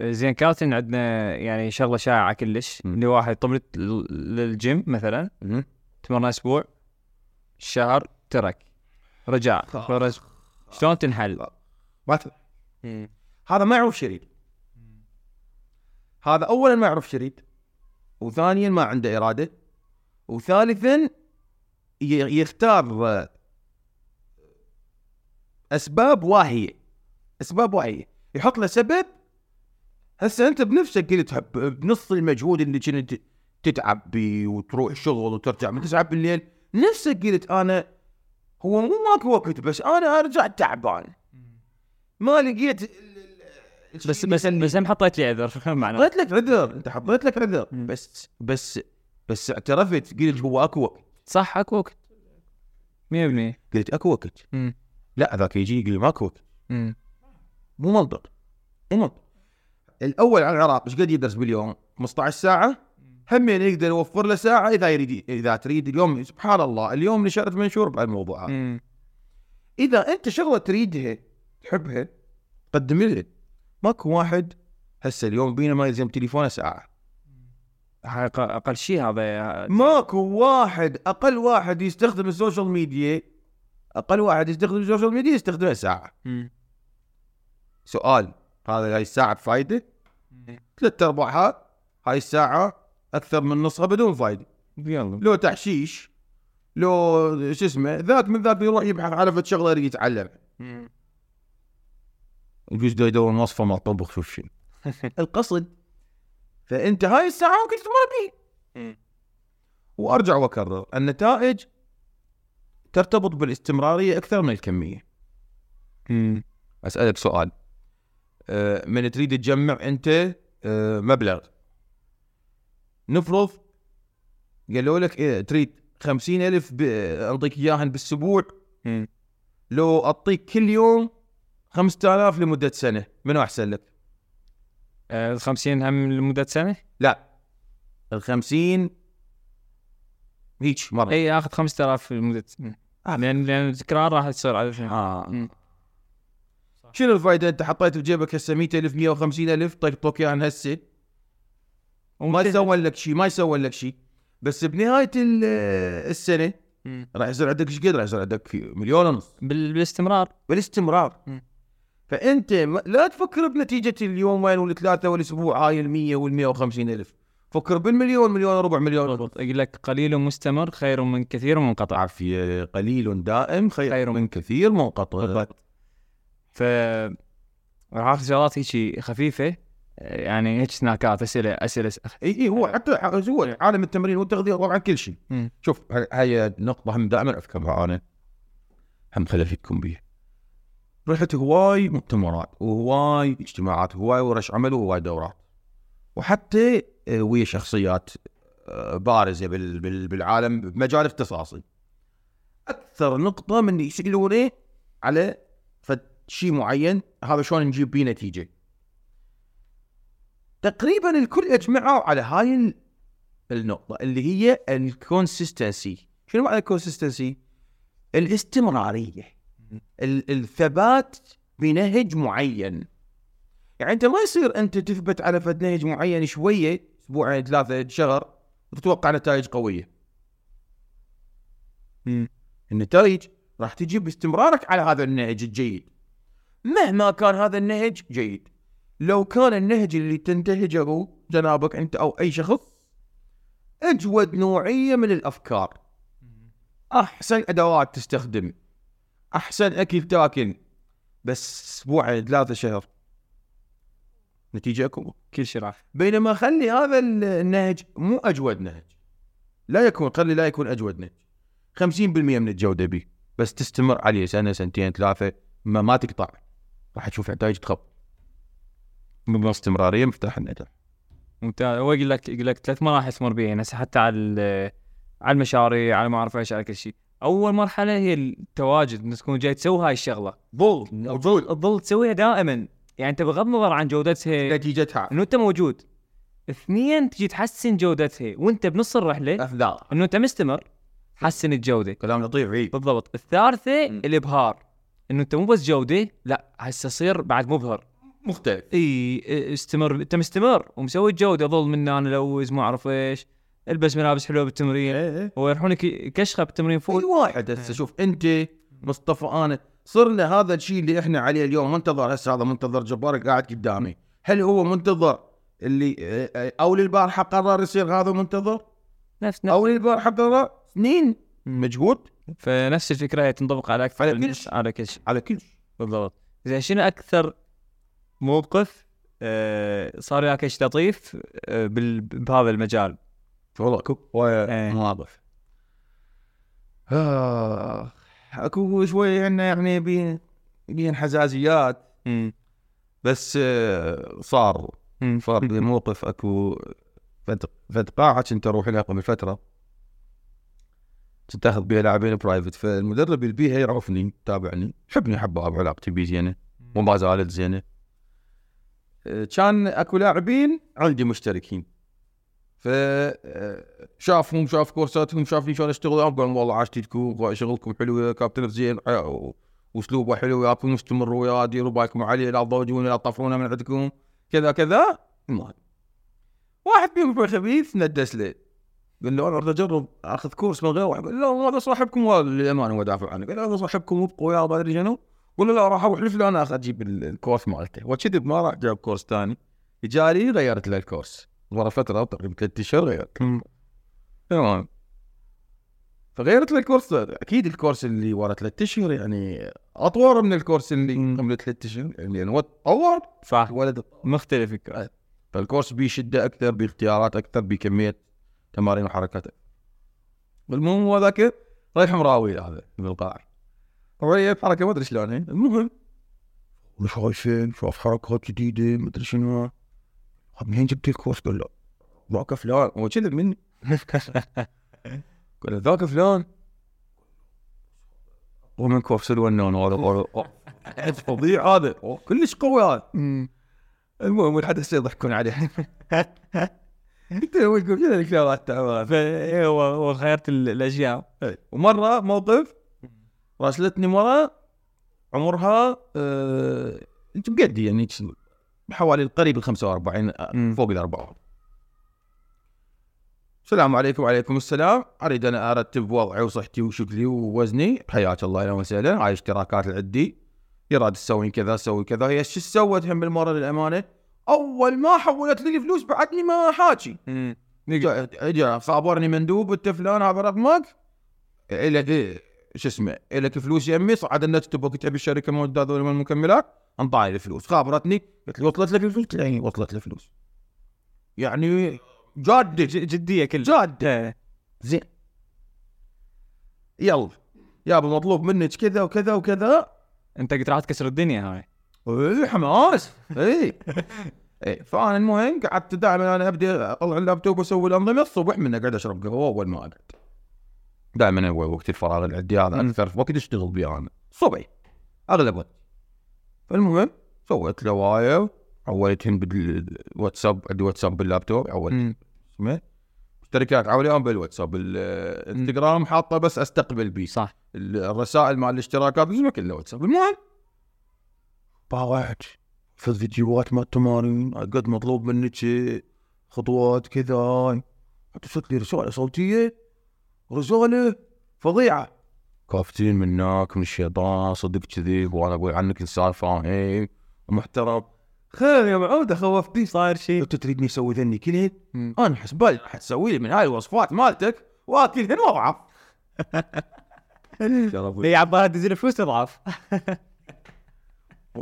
زين كابتن عندنا يعني شغله شائعة كلش. اللي واحد ل- للجيم مثلا. مم. تمرن أسبوع. شهر ترك. رجع. فرج شلون تنحل؟ ما هذا ما يعرف شريط هذا اولا ما يعرف شريط وثانيا ما عنده إرادة وثالثا يختار أسباب واهية. أسباب واهية. يحط له سبب. هسه أنت بنفسك قلت بنص المجهود اللي كنت تتعب بيه وتروح شغل وترجع من تسعة بالليل. نفسك قلت أنا هو مو ماكو وقت بس أنا أرجع تعبان. ما لقيت بس بس بس هم حطيت لي عذر معناه حطيت لك عذر أنت حطيت لك عذر. بس بس بس اعترفت قلت هو أكو وقت. صح أكو وقت. 100% قلت أكو وقت. لا ذاك يجي يقول لي ماكو وقت. مو منطق مو منطق الأول على العراق إيش قد يدرس باليوم؟ 15 ساعة؟ همين يقدر يوفر له ساعة إذا يريد إذا تريد اليوم سبحان الله اليوم نشرت منشور بهالموضوع هذا. مم. إذا أنت شغلة تريدها تحبها قدم لها. ماكو واحد هسه اليوم بينا ما يلزم تليفونه ساعة. أقل شيء هذا ماكو واحد أقل واحد يستخدم ال social media أقل واحد يستخدم ال social media يستخدمها ساعة. مم. سؤال هذا هاي الساعة بفايدة؟ ثلاث أرباعها هاي الساعة أكثر من نصها بدون فايدة. يلا. لو تحشيش لو شو اسمه ذاك من ذاك يروح يبحث على فد شغلة يريد يتعلمها. مم. يجوز يدور وصفة مال طبخ شوف شنو القصد فأنت هاي الساعة ممكن تمر مم. وأرجع وأكرر النتائج ترتبط بالاستمرارية أكثر من الكمية. مم. أسألك سؤال. أه من تريد تجمع أنت أه مبلغ نفرض قالوا لك إيه تريد خمسين ألف أعطيك إياهن بالأسبوع مم. لو أعطيك كل يوم خمسة آلاف لمدة سنة منو أحسن لك؟ آه، ال 50 هم لمدة سنة؟ لا الخمسين هيك مرة اي آخذ 5000 لمدة سنة آه. لأن لأن التكرار راح تصير على. مم. شنو الفائدة أنت حطيت بجيبك هسه مئة ألف مئة وخمسين ألف طقطق إياهن هسه ما يسوون لك شيء ما يسوون لك شيء بس بنهاية ال- السنة مم. راح يصير عندك إيش قد؟ راح يصير عندك في مليون ونص. بال- بالاستمرار. بالاستمرار. مم. فأنت لا تفكر بنتيجة اليومين والثلاثة والأسبوع هاي ال 100 وال 150 ألف. فكر بالمليون مليون وربع مليون. يقول لك قليل مستمر خير من كثير منقطع. عافية قليل دائم خير, خير من كثير منقطع. بالضبط. ف راح أخذ شغلات هيك خفيفة. يعني هيك سناكات اسئله أسئلة اي إي هو حتى هو عالم التمرين والتغذية طبعا كل شيء. شوف هاي- نقطه هم دائما أذكرها أنا. هم خلفيتكم بيها. رحت هواي مؤتمرات وهواي اجتماعات وهواي ورش عمل وهواي دورات. وحتى آه، ويا شخصيات آه، بارزة بال- بال- بالعالم بمجال اختصاصي. أكثر نقطة من يسالوني على فد شيء معين هذا شلون نجيب بيه نتيجة. تقريبا الكل اجمعوا على هاي ال- النقطة اللي هي ال consistency شنو معنى ال consistency الاستمرارية. ال- الثبات بنهج معين. يعني أنت ما يصير أنت تثبت على فد نهج معين شوية أسبوعين ثلاثة شهر وتتوقع نتائج قوية. النتائج راح تجي باستمرارك على هذا النهج الجيد. مهما كان هذا النهج جيد. لو كان النهج اللي تنتهجه جنابك أنت أو أي شخص أجود نوعية من الأفكار. أحسن أدوات تستخدم. أحسن أكل تاكل. بس أسبوعين ثلاثة شهر. نتيجة أكو. كل شيء راح. بينما خلي هذا ال- النهج مو أجود نهج. لا يكون خلي لا يكون أجود نهج. 50% من الجودة به بس تستمر عليه سنة سنتين ثلاثة. ما ما تقطع. راح تشوف نتائج تخب باستمراريه مفتاح النجاح ممتاز. هو يقول لك يقول لك ثلاث مراحل تمر بيها هسه حتى على على المشاريع على ما أعرف إيش على كل شيء. أول مرحلة هي التواجد إنك تكون جاي تسوي هاي الشغلة. ظل موجود تظل تسويها دائما. يعني أنت بغض النظر عن جودتها. نتيجتها. إنه أنت موجود. اثنين تجي تحسن جودتها. وأنت بنص الرحلة افذار إنه أنت مستمر حسن الجودة. كلام لطيف عيب بالضبط. الثالثة. الإبهار. إنه أنت مو بس جودة لا هسه صير بعد مبهر. مختلف. إي استمر انت مستمر ومسوي الجوده ظل من أنا لوز ما أعرف إيش. البس ملابس حلوة بالتمرين. إيه ويروحونك كشخه بالتمرين إي فوق واحد هسه. شوف أنت مصطفى أنا صرنا هذا الشيء اللي إحنا عليه اليوم. منتظر هسه هذا منتظر جبار قاعد قدامي. هل هو منتظر اللي أو للبارحه قرر يصير هذا منتظر؟ نفس أو نفس للبارحه قرر سنين مجهود؟ فنفس الفكرة هي تنطبق على أكثر على كل شيء. على كل شيء. على كل شيء. بالضبط. زين شنو أكثر موقف آه صار وياك شيء لطيف آه بهذا المجال. والله إيه. مواقف آه. أكو شوي عندنا يعني بين بين حزازيات. بس صار. صار موقف أكو فد قاعه كنت أروح لها قبل فترة. كنت أخذ بيها لاعبين برايفت فالمدرب اللي بيها يعرفني يتابعني. يحبني حباب علاقتي بيه زينة. وما زالت زينة. كان اكو لاعبين عندي مشتركين. ف آه، شافهم شاف كورساتهم شافني شلون اشتغل قال والله عاشتكم شغلكم حلو يا كابتن زين وأسلوبه حلو وياكم مستمر ويا ديروا بالكم عليه لا تضوجون لا تطفرونا من عندكم. كذا كذا. المهم واحد فيهم خبيث ندس لي قال له أنا أريد أجرب أخذ كورس من غير واحد قال له هذا صاحبكم هذا للامانه هو دافع عنه. قال هذا صاحبكم ابقوا وياه ما أدري شنو. له لا راح أروح لفلان اخذ أجيب ال- الكورس مالته. وكذب ما راح جاب كورس ثاني. جالي غيرت له الكورس. ورا فترة تقريبا ثلاث أشهر غيرت. تمام. فغيرت له الكورس. أكيد الكورس اللي ورا ثلاث أشهر يعني أطور من الكورس اللي. قبل ثلاث أشهر. يعني هو تطور صح. الولد مختلف الك- فالكورس بيه شده أكثر باختيارات أكثر بكمية تمارين وحركات. المهم هو ذاك رايح مراوي هذا بالقاع. هو حركه ما ادري شلون هي المهم شايفين شاف حركات جديده ما ادري شنو منين جبت الكورس؟ قال له ذاك فلان هو كذب مني قال له ذاك فلان ومن كورس الونون هذا هذا فظيع هذا كلش قوي هذا المهم الحدث يضحكون عليه تقول كذا الكلام هو هو خيرت ال- الاشياء ومره موقف راسلتني مره عمرها آه بقدي يعني حوالي القريب ال 45 آه،. فوق ال 40 السلام عليكم وعليكم السلام. أريد أنا أرتب وضعي وصحتي وشكلي ووزني. حياك الله أهلا وسهلا. هاي اشتراكات اللي عندي يراد تسوي كذا سوي كذا. هي شو سوت هم بالمرة للأمانة؟ أول ما حولت لي الفلوس بعدني ما حاكي. جا خابرني مندوب انت فلان هذا رقمك؟ شو اسمه الك فلوس يمي صعد النت تبغى تبي الشركة مال هذول من المكملات انطاني الفلوس. خابرتني قلت لي وصلت لك الفلوس؟ إيه، وصلت الفلوس يعني جادة جدية كلها. جادة. زين. يلا يابا مطلوب منك كذا وكذا وكذا. أنت قلت راح تكسر الدنيا هاي. إيه حماس. إيه. إيه فأنا المهم قعدت دائما أنا أبدي أطلع اللابتوب وأسوي الأنظمة الصبح من قاعد أشرب قهوة اول ما أقعد. دائما هو وقت الفراغ اللي عندي هذا. أكثر وقت أشتغل بيه أنا. الصبح اغلب وقت فالمهم سويت لوايا عولتهم بالواتساب عندي واتساب باللابتوب عولت اسمه اشتراكات عوليهم بالواتساب الانستغرام حاطة بس أستقبل بيه. صح. الرسائل مع الاشتراكات اسمه كله واتساب. المهم باوعت في الفيديوهات مال التمارين قد مطلوب منك خطوات كذا. ارسلت لي رسالة صوتية. رساله فظيعة. كافتين منك من الشيطان صدق كذب وأنا أقول عنك انسان فاهم ومحترم خير يا معود خوفتني صاير شيء. أنت تريدني أسوي ذني كلهن. أنا حسبالي راح تسوي لي من هاي الوصفات مالتك واكلهن وأضعف. هي عبالها تنزل فلوس تضعف.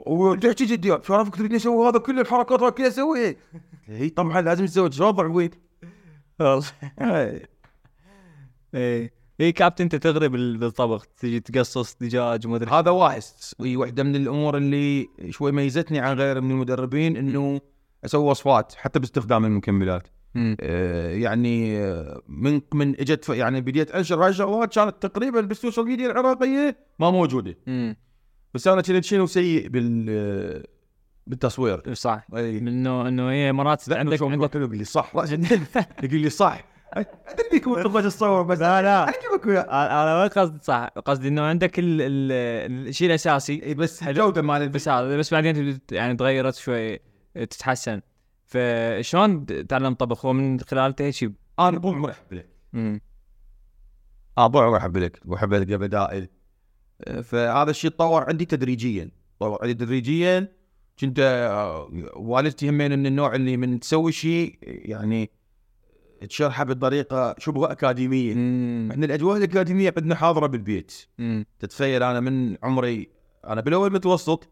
وتحكي جدي شو عرفك تريدني أسوي هذا كل الحركات كلها اسويها هي طبعا لازم تسوي تشوف عويد والله. إيه. اي كابتن أنت تخرب بال- بالطبخ تجي تقصص دجاج وما أدري. هذا واحد هي واحدة من الأمور اللي شوي ميزتني عن غيري من المدربين إنه أسوي وصفات حتى باستخدام المكملات. آه، يعني من من إجت يعني بديت أنشر هاي الشغلات كانت تقريبا بالسوشيال ميديا العراقية ما موجودة. مم. بس أنا كنت شنو سيء بال بالتصوير. صح. اي انه إنه هي مرات عندك عندك يقول لي صح؟ يقول لي صح. أدري كنت تبغى تصور بس لا لا. اعجبك أنا ما قصدي صح قصدي إنه عندك ال- ال- الشيء الأساسي. بس الجودة مال بس هذا بس بعدين يعني تغيرت شوي تتحسن. فشلون تعلم طبخ؟ هو من خلال هيك أنا طول عمري احب لك طول عمري احب لك واحب القى بدائل. فهذا الشيء تطور عندي تدريجيا. تطور عندي تدريجيا. كنت آه، والدتي همين من النوع اللي من تسوي شيء يعني تشرحه بطريقه شبه أكاديمية. مم. إحنا الأجواء الأكاديمية عندنا حاضرة بالبيت. مم. تتخيل أنا من عمري أنا بالأول متوسط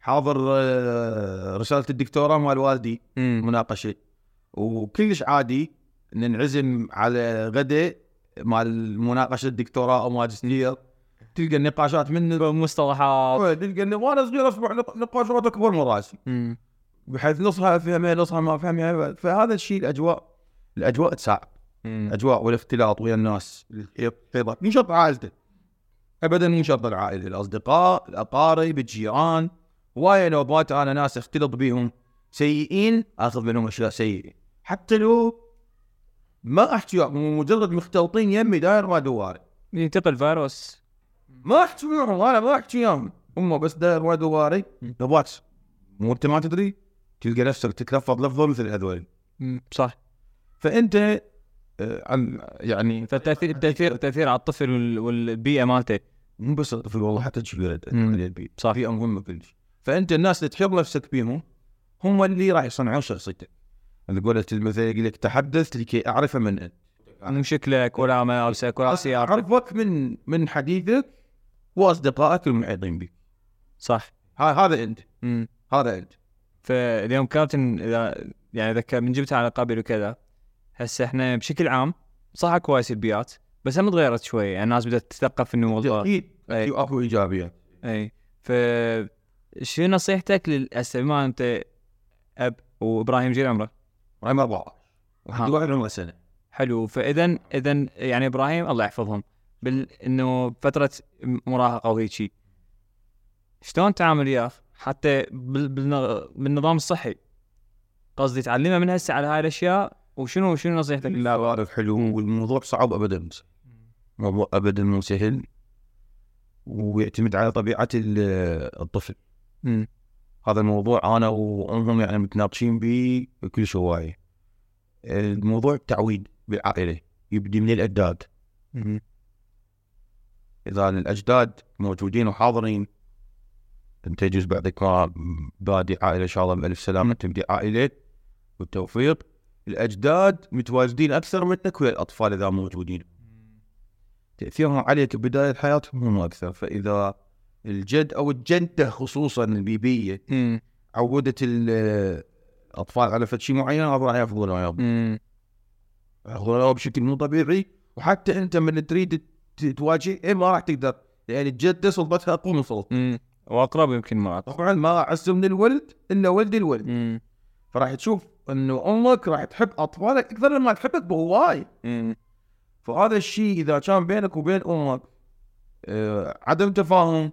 حاضر آه، رسالة الدكتوراه مال والدي. مناقشة. وكلش عادي إن ننعزم على غدا مال مناقشة الدكتوراه أو ماجستير. تلقى النقاشات من مصطلحات تلقى إن وأنا صغير أسمع نق- نقاشات أكبر من رأسي. بحيث نصها افهمها نصها ما افهمها فهذا الشيء الأجواء. الأجواء تساعد. الاجواء والاختلاط ويا الناس. الحيطه مو شرط عائلته ابدا مو شرط العائلة. الأصدقاء الأقارب الجيران. هوايه نوبات أنا ناس أختلط بيهم سيئين آخذ منهم أشياء سيئة. حتى لو ما أحكي مجرد مختلطين يمي داير ما دواري ينتقل فيروس. ما أحكي وياهم أنا ما أحكي وياهم. هم بس داير ما دواري نوبات مو أنت ما تدري؟ تلقى نفسك تتلفظ لفظه مثل هذول. صح. فأنت آه، عن يعني فالتأثير التأثير التأثير على الطفل وال- والبيئة مالته. مو بس الطفل والله حتى الكبير صار في مهمة كلش فأنت الناس اللي تحب نفسك بيهم هم اللي راح يصنعون شخصيتك. اللي قولت المثل يقول لك تحدث لكي اعرف من أنت. مو شكلك ولا ملابسك ولا سيارتك. أعرفك من من حديثك وأصدقائك المحيطين بك. صح. ها- هذا أنت. هذا أنت. فاليوم كابتن إذا يعني إذا كان من جبت على قبل وكذا هسه إحنا بشكل عام صح كويس البيئات بس هم تغيرت شوي. يعني الناس بدأت تتثقف انه والله أكيد أكو إيجابيات. إي. ف شو نصيحتك لل- هسه بما أنت أب وإبراهيم جيل عمره؟ إبراهيم 14 ها. واحد عمره سنة. حلو. فاذا اذا يعني إبراهيم الله يحفظهم. بال إنه فترة مراهقة وهيك شلون تعامل وياه؟ حتى بال... بالن- بالنظام الصحي. قصدي تعلمه من هسه على هاي الأشياء وشنو شنو نصيحتك؟ للاباء؟ عارف حلو والموضوع صعب ابدا. موضوع ابدا مو سهل ويعتمد على طبيعة ال- الطفل. مم. هذا الموضوع أنا وأمهم يعني متناقشين به كل هوايه الموضوع تعويد بالعائلة يبدي من الأجداد. مم. إذا الأجداد موجودين وحاضرين أنت يجوز بعدك ما بادي عائلة إن شاء الله بألف سلامة تبدي عائلة والتوفيق. الأجداد متواجدين أكثر منك ويا الأطفال إذا موجودين تأثيرهم عليك بداية حياتهم هم أكثر فإذا الجد أو الجدة خصوصا البيبية. عودت ال- الأطفال على فد شيء معين هذا راح ياخذونه وياهم. ياخذونه بشكل مو طبيعي وحتى أنت من تريد تواجه ما راح تقدر لأن الجدة سلطتها اقوى من سلطتك. وأقرب يمكن مرات طبعا ما اعز من الولد إلا ولد الولد. فراح تشوف إنه أمك راح تحب أطفالك أكثر مما تحبك بهواي. فهذا الشيء إذا كان بينك وبين أمك آه، عدم تفاهم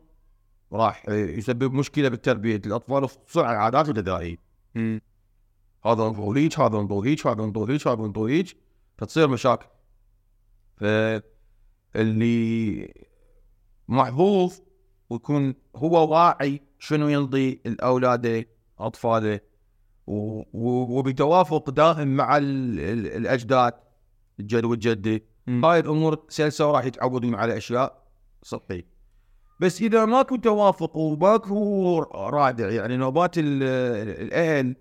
راح يسبب مشكلة بالتربية الاطفال خصوصا على العادات الغذائية. هذا انطوا هيك هذا انطوا هيك هذا انطوا هيك هذا انطوا هيك فتصير مشاكل فاللي محظوظ ويكون هو واعي شنو ينطي الاولاده أطفاله وبتوافق دائم مع ال- ال- الأجداد الجد والجدة. هاي الأمور سلسة وراح يتعودون على أشياء صحي بس إذا ماكو توافق وماكو رادع يعني نوبات ال- الأهل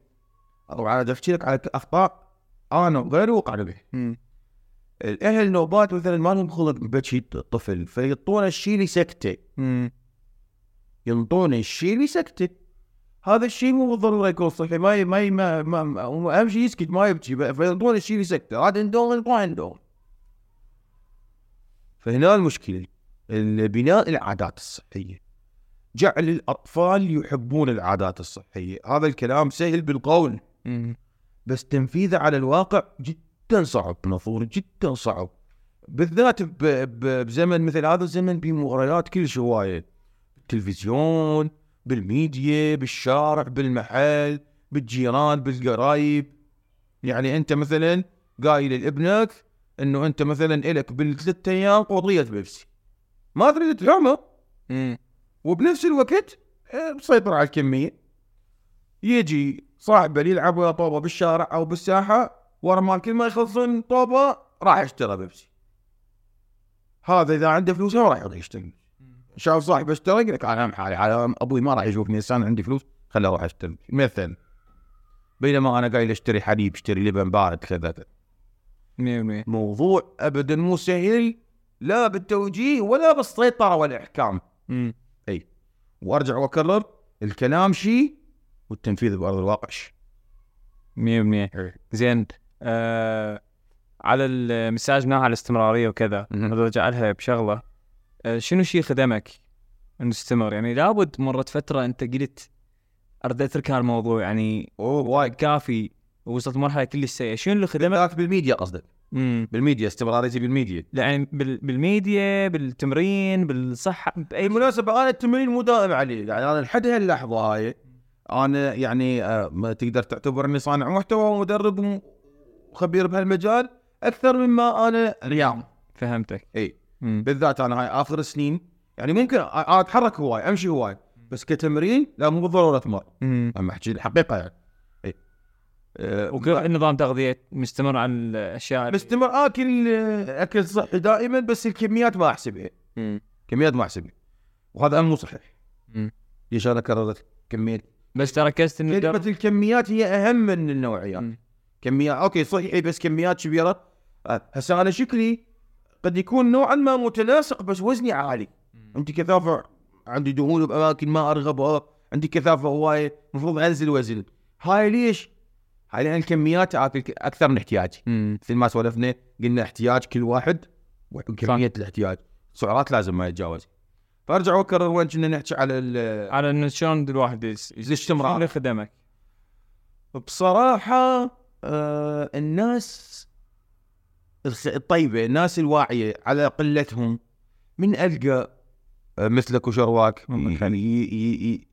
أو على احكي لك على أخطاء أنا وغيري وقعنا به. الأهل نوبات مثلا ما لهم خلق بكي الطفل فيعطونه الشيء اللي سكته. ينطونه الشيء اللي سكته هذا الشيء مو بالضرورة يكون صحي. ما ما ما, ما, أهم شيء يسكت ما يبكي. فينطونه الشيء اللي سكتة. هذا عندهم ما عندهم. فهنا المشكلة. ال- بناء العادات الصحية. جعل الأطفال يحبون العادات الصحية. هذا الكلام سهل بالقول. بس تنفيذه على الواقع جدا صعب نظور جدا صعب. بالذات بزمن مثل هذا الزمن بمغريات كلش هوايه بالتلفزيون بالميديا بالشارع بالمحل بالجيران بالقرايب. يعني أنت مثلا قايل لابنك إنه أنت مثلا إلك بالثلاث أيام قضية بيبسي ما تريد تلومه. وبنفس الوقت آه، مسيطر على الكمية. يجي صاحبه يلعب ويا طوبة بالشارع أو بالساحة ورا ما كل ما يخلصون طوبة راح يشتري بيبسي. هذا إذا عنده فلوس ما راح يرضى يشتري. شاف صاحبه اشترى يقول لك أنا حالي على أبوي ما راح يشوفني هسه أنا عندي فلوس خله أروح أشتري. مثلا بينما أنا قايل اشتري حليب اشتري لبن بارد كذا موضوع ابدا مو سهل لا بالتوجيه ولا بالسيطرة والإحكام. مم. وأرجع وأكرر الكلام شيء والتنفيذ بأرض الواقع شيء مية بالمية زين. آه على المساج على الاستمرارية وكذا. برجع لها بشغلة. آه شنو شيء خدمك إنه تستمر يعني لابد مرت فترة أنت قلت اريد أترك هالموضوع يعني أوه وايد. كافي وصلت مرحلة كلش سيئة. شنو اللي خدمك؟ ذاك بالميديا قصدك. بالميديا استمراريتي بالميديا. يعني بال- بالميديا بالتمرين بالصحة. بأي بالمناسبة أنا التمرين مو دائم عليه يعني أنا لحد هاللحظة هاي أنا يعني آه، ما تقدر تعتبرني صانع محتوى ومدرب وم- وخبير بهالمجال أكثر مما أنا رياض. فهمتك. إي. مم. بالذات أنا هاي آخر سنين. يعني ممكن أنا أتحرك هواي أمشي هواي بس كتمرين لا مو بالضرورة مم. أما أحكي الحقيقة يعني. اي أه وكيف نظام تغذية مستمر على الأشياء مستمر. اكل آه، أكل صحي دائما بس الكميات ما أحسبها. كميات ما أحسبها. وهذا مو صحيح. ليش أنا كررت كمية. بس تركزت انه كلمة الكميات هي أهم من النوعيات. كميات أوكي صحي بس كميات كبيرة. آه، هسه أنا شكلي قد يكون نوعا ما متناسق بس وزني عالي عندي كثافة عندي دهون بأماكن ما أرغبها عندي كثافة هواية المفروض أنزل وزن هاي ليش؟ هاي لأن الكميات اكل أكثر من احتياجي. مثل ما سولفنا قلنا احتياج كل واحد وكمية الاحتياج سعرات لازم ما يتجاوز فأرجع واكرر وين كنا نحكي على ال- على انه شلون الواحد الاستمرار. شنو اللي خدمك؟ بصراحة آه الناس الطيبه الناس الواعية على قلتهم من ألقى آه، مثلك وشرواك الله ي- يخليك. ي- ي- ي-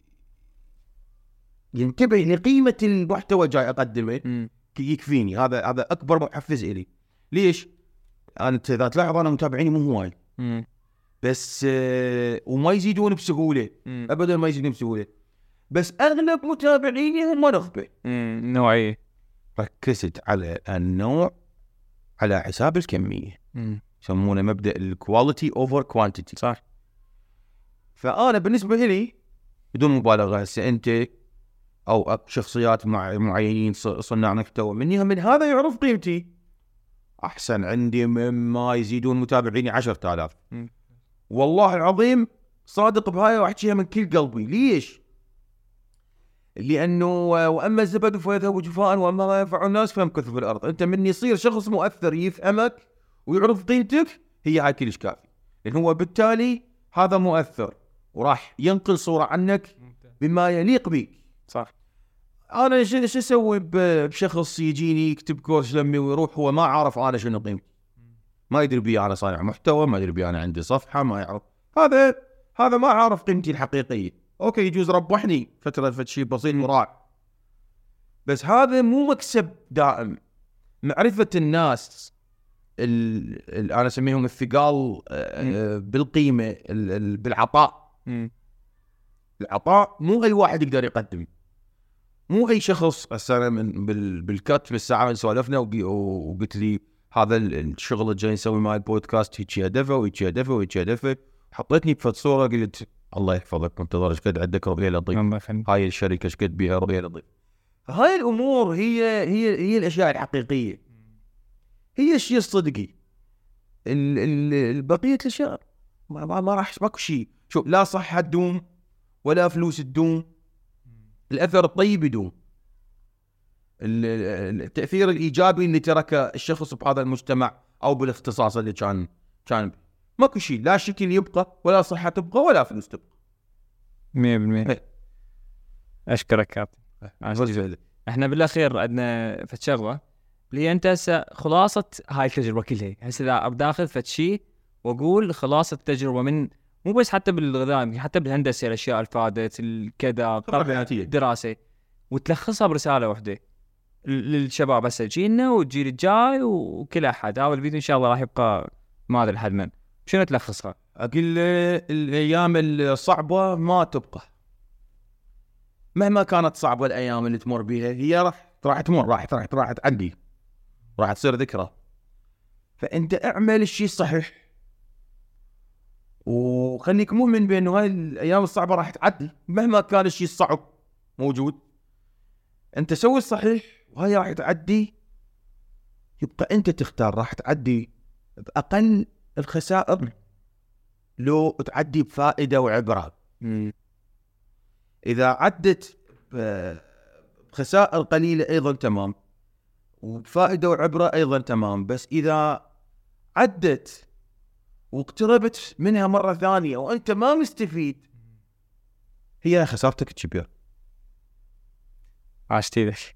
ينتبه لقيمة المحتوى جاي اقدمه. ك- يكفيني هذا هذا أكبر محفز إلي ليش؟ أنا إذا تلاحظ أنا متابعيني مو هواي. بس آه وما يزيدون بسهولة. ابدا ما يزيدون بسهولة بس أغلب متابعيني هم نخبة مم. نوعية ركزت على النوع على حساب الكمية. يسمونه مبدأ ال quality over quantity صح فأنا بالنسبة لي بدون مبالغة هسه أنت أو شخصيات مع معينين صناع محتوى مني من هذا يعرف قيمتي أحسن عندي مما يزيدون متابعيني 10000 مم. والله العظيم صادق بهاي واحكيها من كل قلبي ليش؟ لأنه وأما الزبد فيذهب جفاء وأما ما ينفع الناس فيمكث في الأرض، أنت من يصير شخص مؤثر يفهمك ويعرف قيمتك هي هاي كلش كافي، لأن هو بالتالي هذا مؤثر وراح ينقل صورة عنك بما يليق بك. صح. أنا شو أسوي بشخص يجيني يكتب كورس لمي ويروح هو ما عارف أنا شنو قيمتي. ما يدري بي أنا صانع محتوى ما يدري بي أنا عندي صفحة ما يعرف. هذا هذا ما عارف قيمتي الحقيقية. أوكي يجوز ربحني فترة فد شيء بسيط وراح. بس هذا مو مكسب دائم. معرفة الناس ال... أنا أسميهم الثقال آه، آه، بالقيمة ال... ال... بالعطاء. العطاء مو أي واحد يقدر يقدم. مو أي شخص هسه أنا من بال بالكت بالساعة من سولفنا وقلت لي هذا ال- الشغل اللي جاي نسوي مع البودكاست هيك هدفه وهيك هدفه وهيك هدفه حطيتني بفد صورة قلت الله يحفظك منتظر إيش قد عندك رؤيه لطيفه هاي الشركة إيش قد بيها رؤيه لطيفه هاي الأمور هي هي هي الأشياء الحقيقية. هي الشيء الصدقي. ال- ال- بقية الأشياء. ما, ما, ما راح ماكو شيء. شوف لا صحة تدوم ولا فلوس تدوم. الأثر الطيب يدوم. ال- ال- التأثير الإيجابي اللي تركه الشخص بهذا المجتمع أو بالاختصاص اللي كان كان. ماكو شيء لا شكل يبقى ولا صحة تبقى ولا فلوس تبقى. 100% إيه. أشكرك كابتن عاشت. إحنا بالأخير عندنا فد شغله اللي أنت هسه خلاصة هاي التجربة كلها. هسه إذا بداخل فد شيء وأقول خلاصة التجربة من مو بس حتى بالغذاء حتى بالهندسة الأشياء اللي فادت الكذا خبرة حياتية. دراسة. وتلخصها برسالة واحدة للشباب هسه. جيلنا والجيل الجاي وكل أحد. هذا الفيديو إن شاء الله راح يبقى ما أدري لحد من. شنو تلخصها؟ أقول له الأيام الصعبة ما تبقى. مهما كانت صعبة الأيام اللي تمر بيها هي راح راح تمر راح راح راح تعدي. راح تصير ذكرى. فأنت اعمل الشيء الصحيح. وخليك مؤمن بانه هاي الأيام الصعبة راح تعدي مهما كان الشيء الصعب موجود. أنت سوي الصحيح وهاي راح تعدي. يبقى أنت تختار راح تعدي. باقل الخسائر لو تعدي بفائدة وعبرة. إذا عدت بخسائر قليلة أيضا تمام وبفائدة وعبرة أيضا تمام بس إذا عدت واقتربت منها مرة ثانية وأنت ما مستفيد هي خسارتك الكبيره إيدك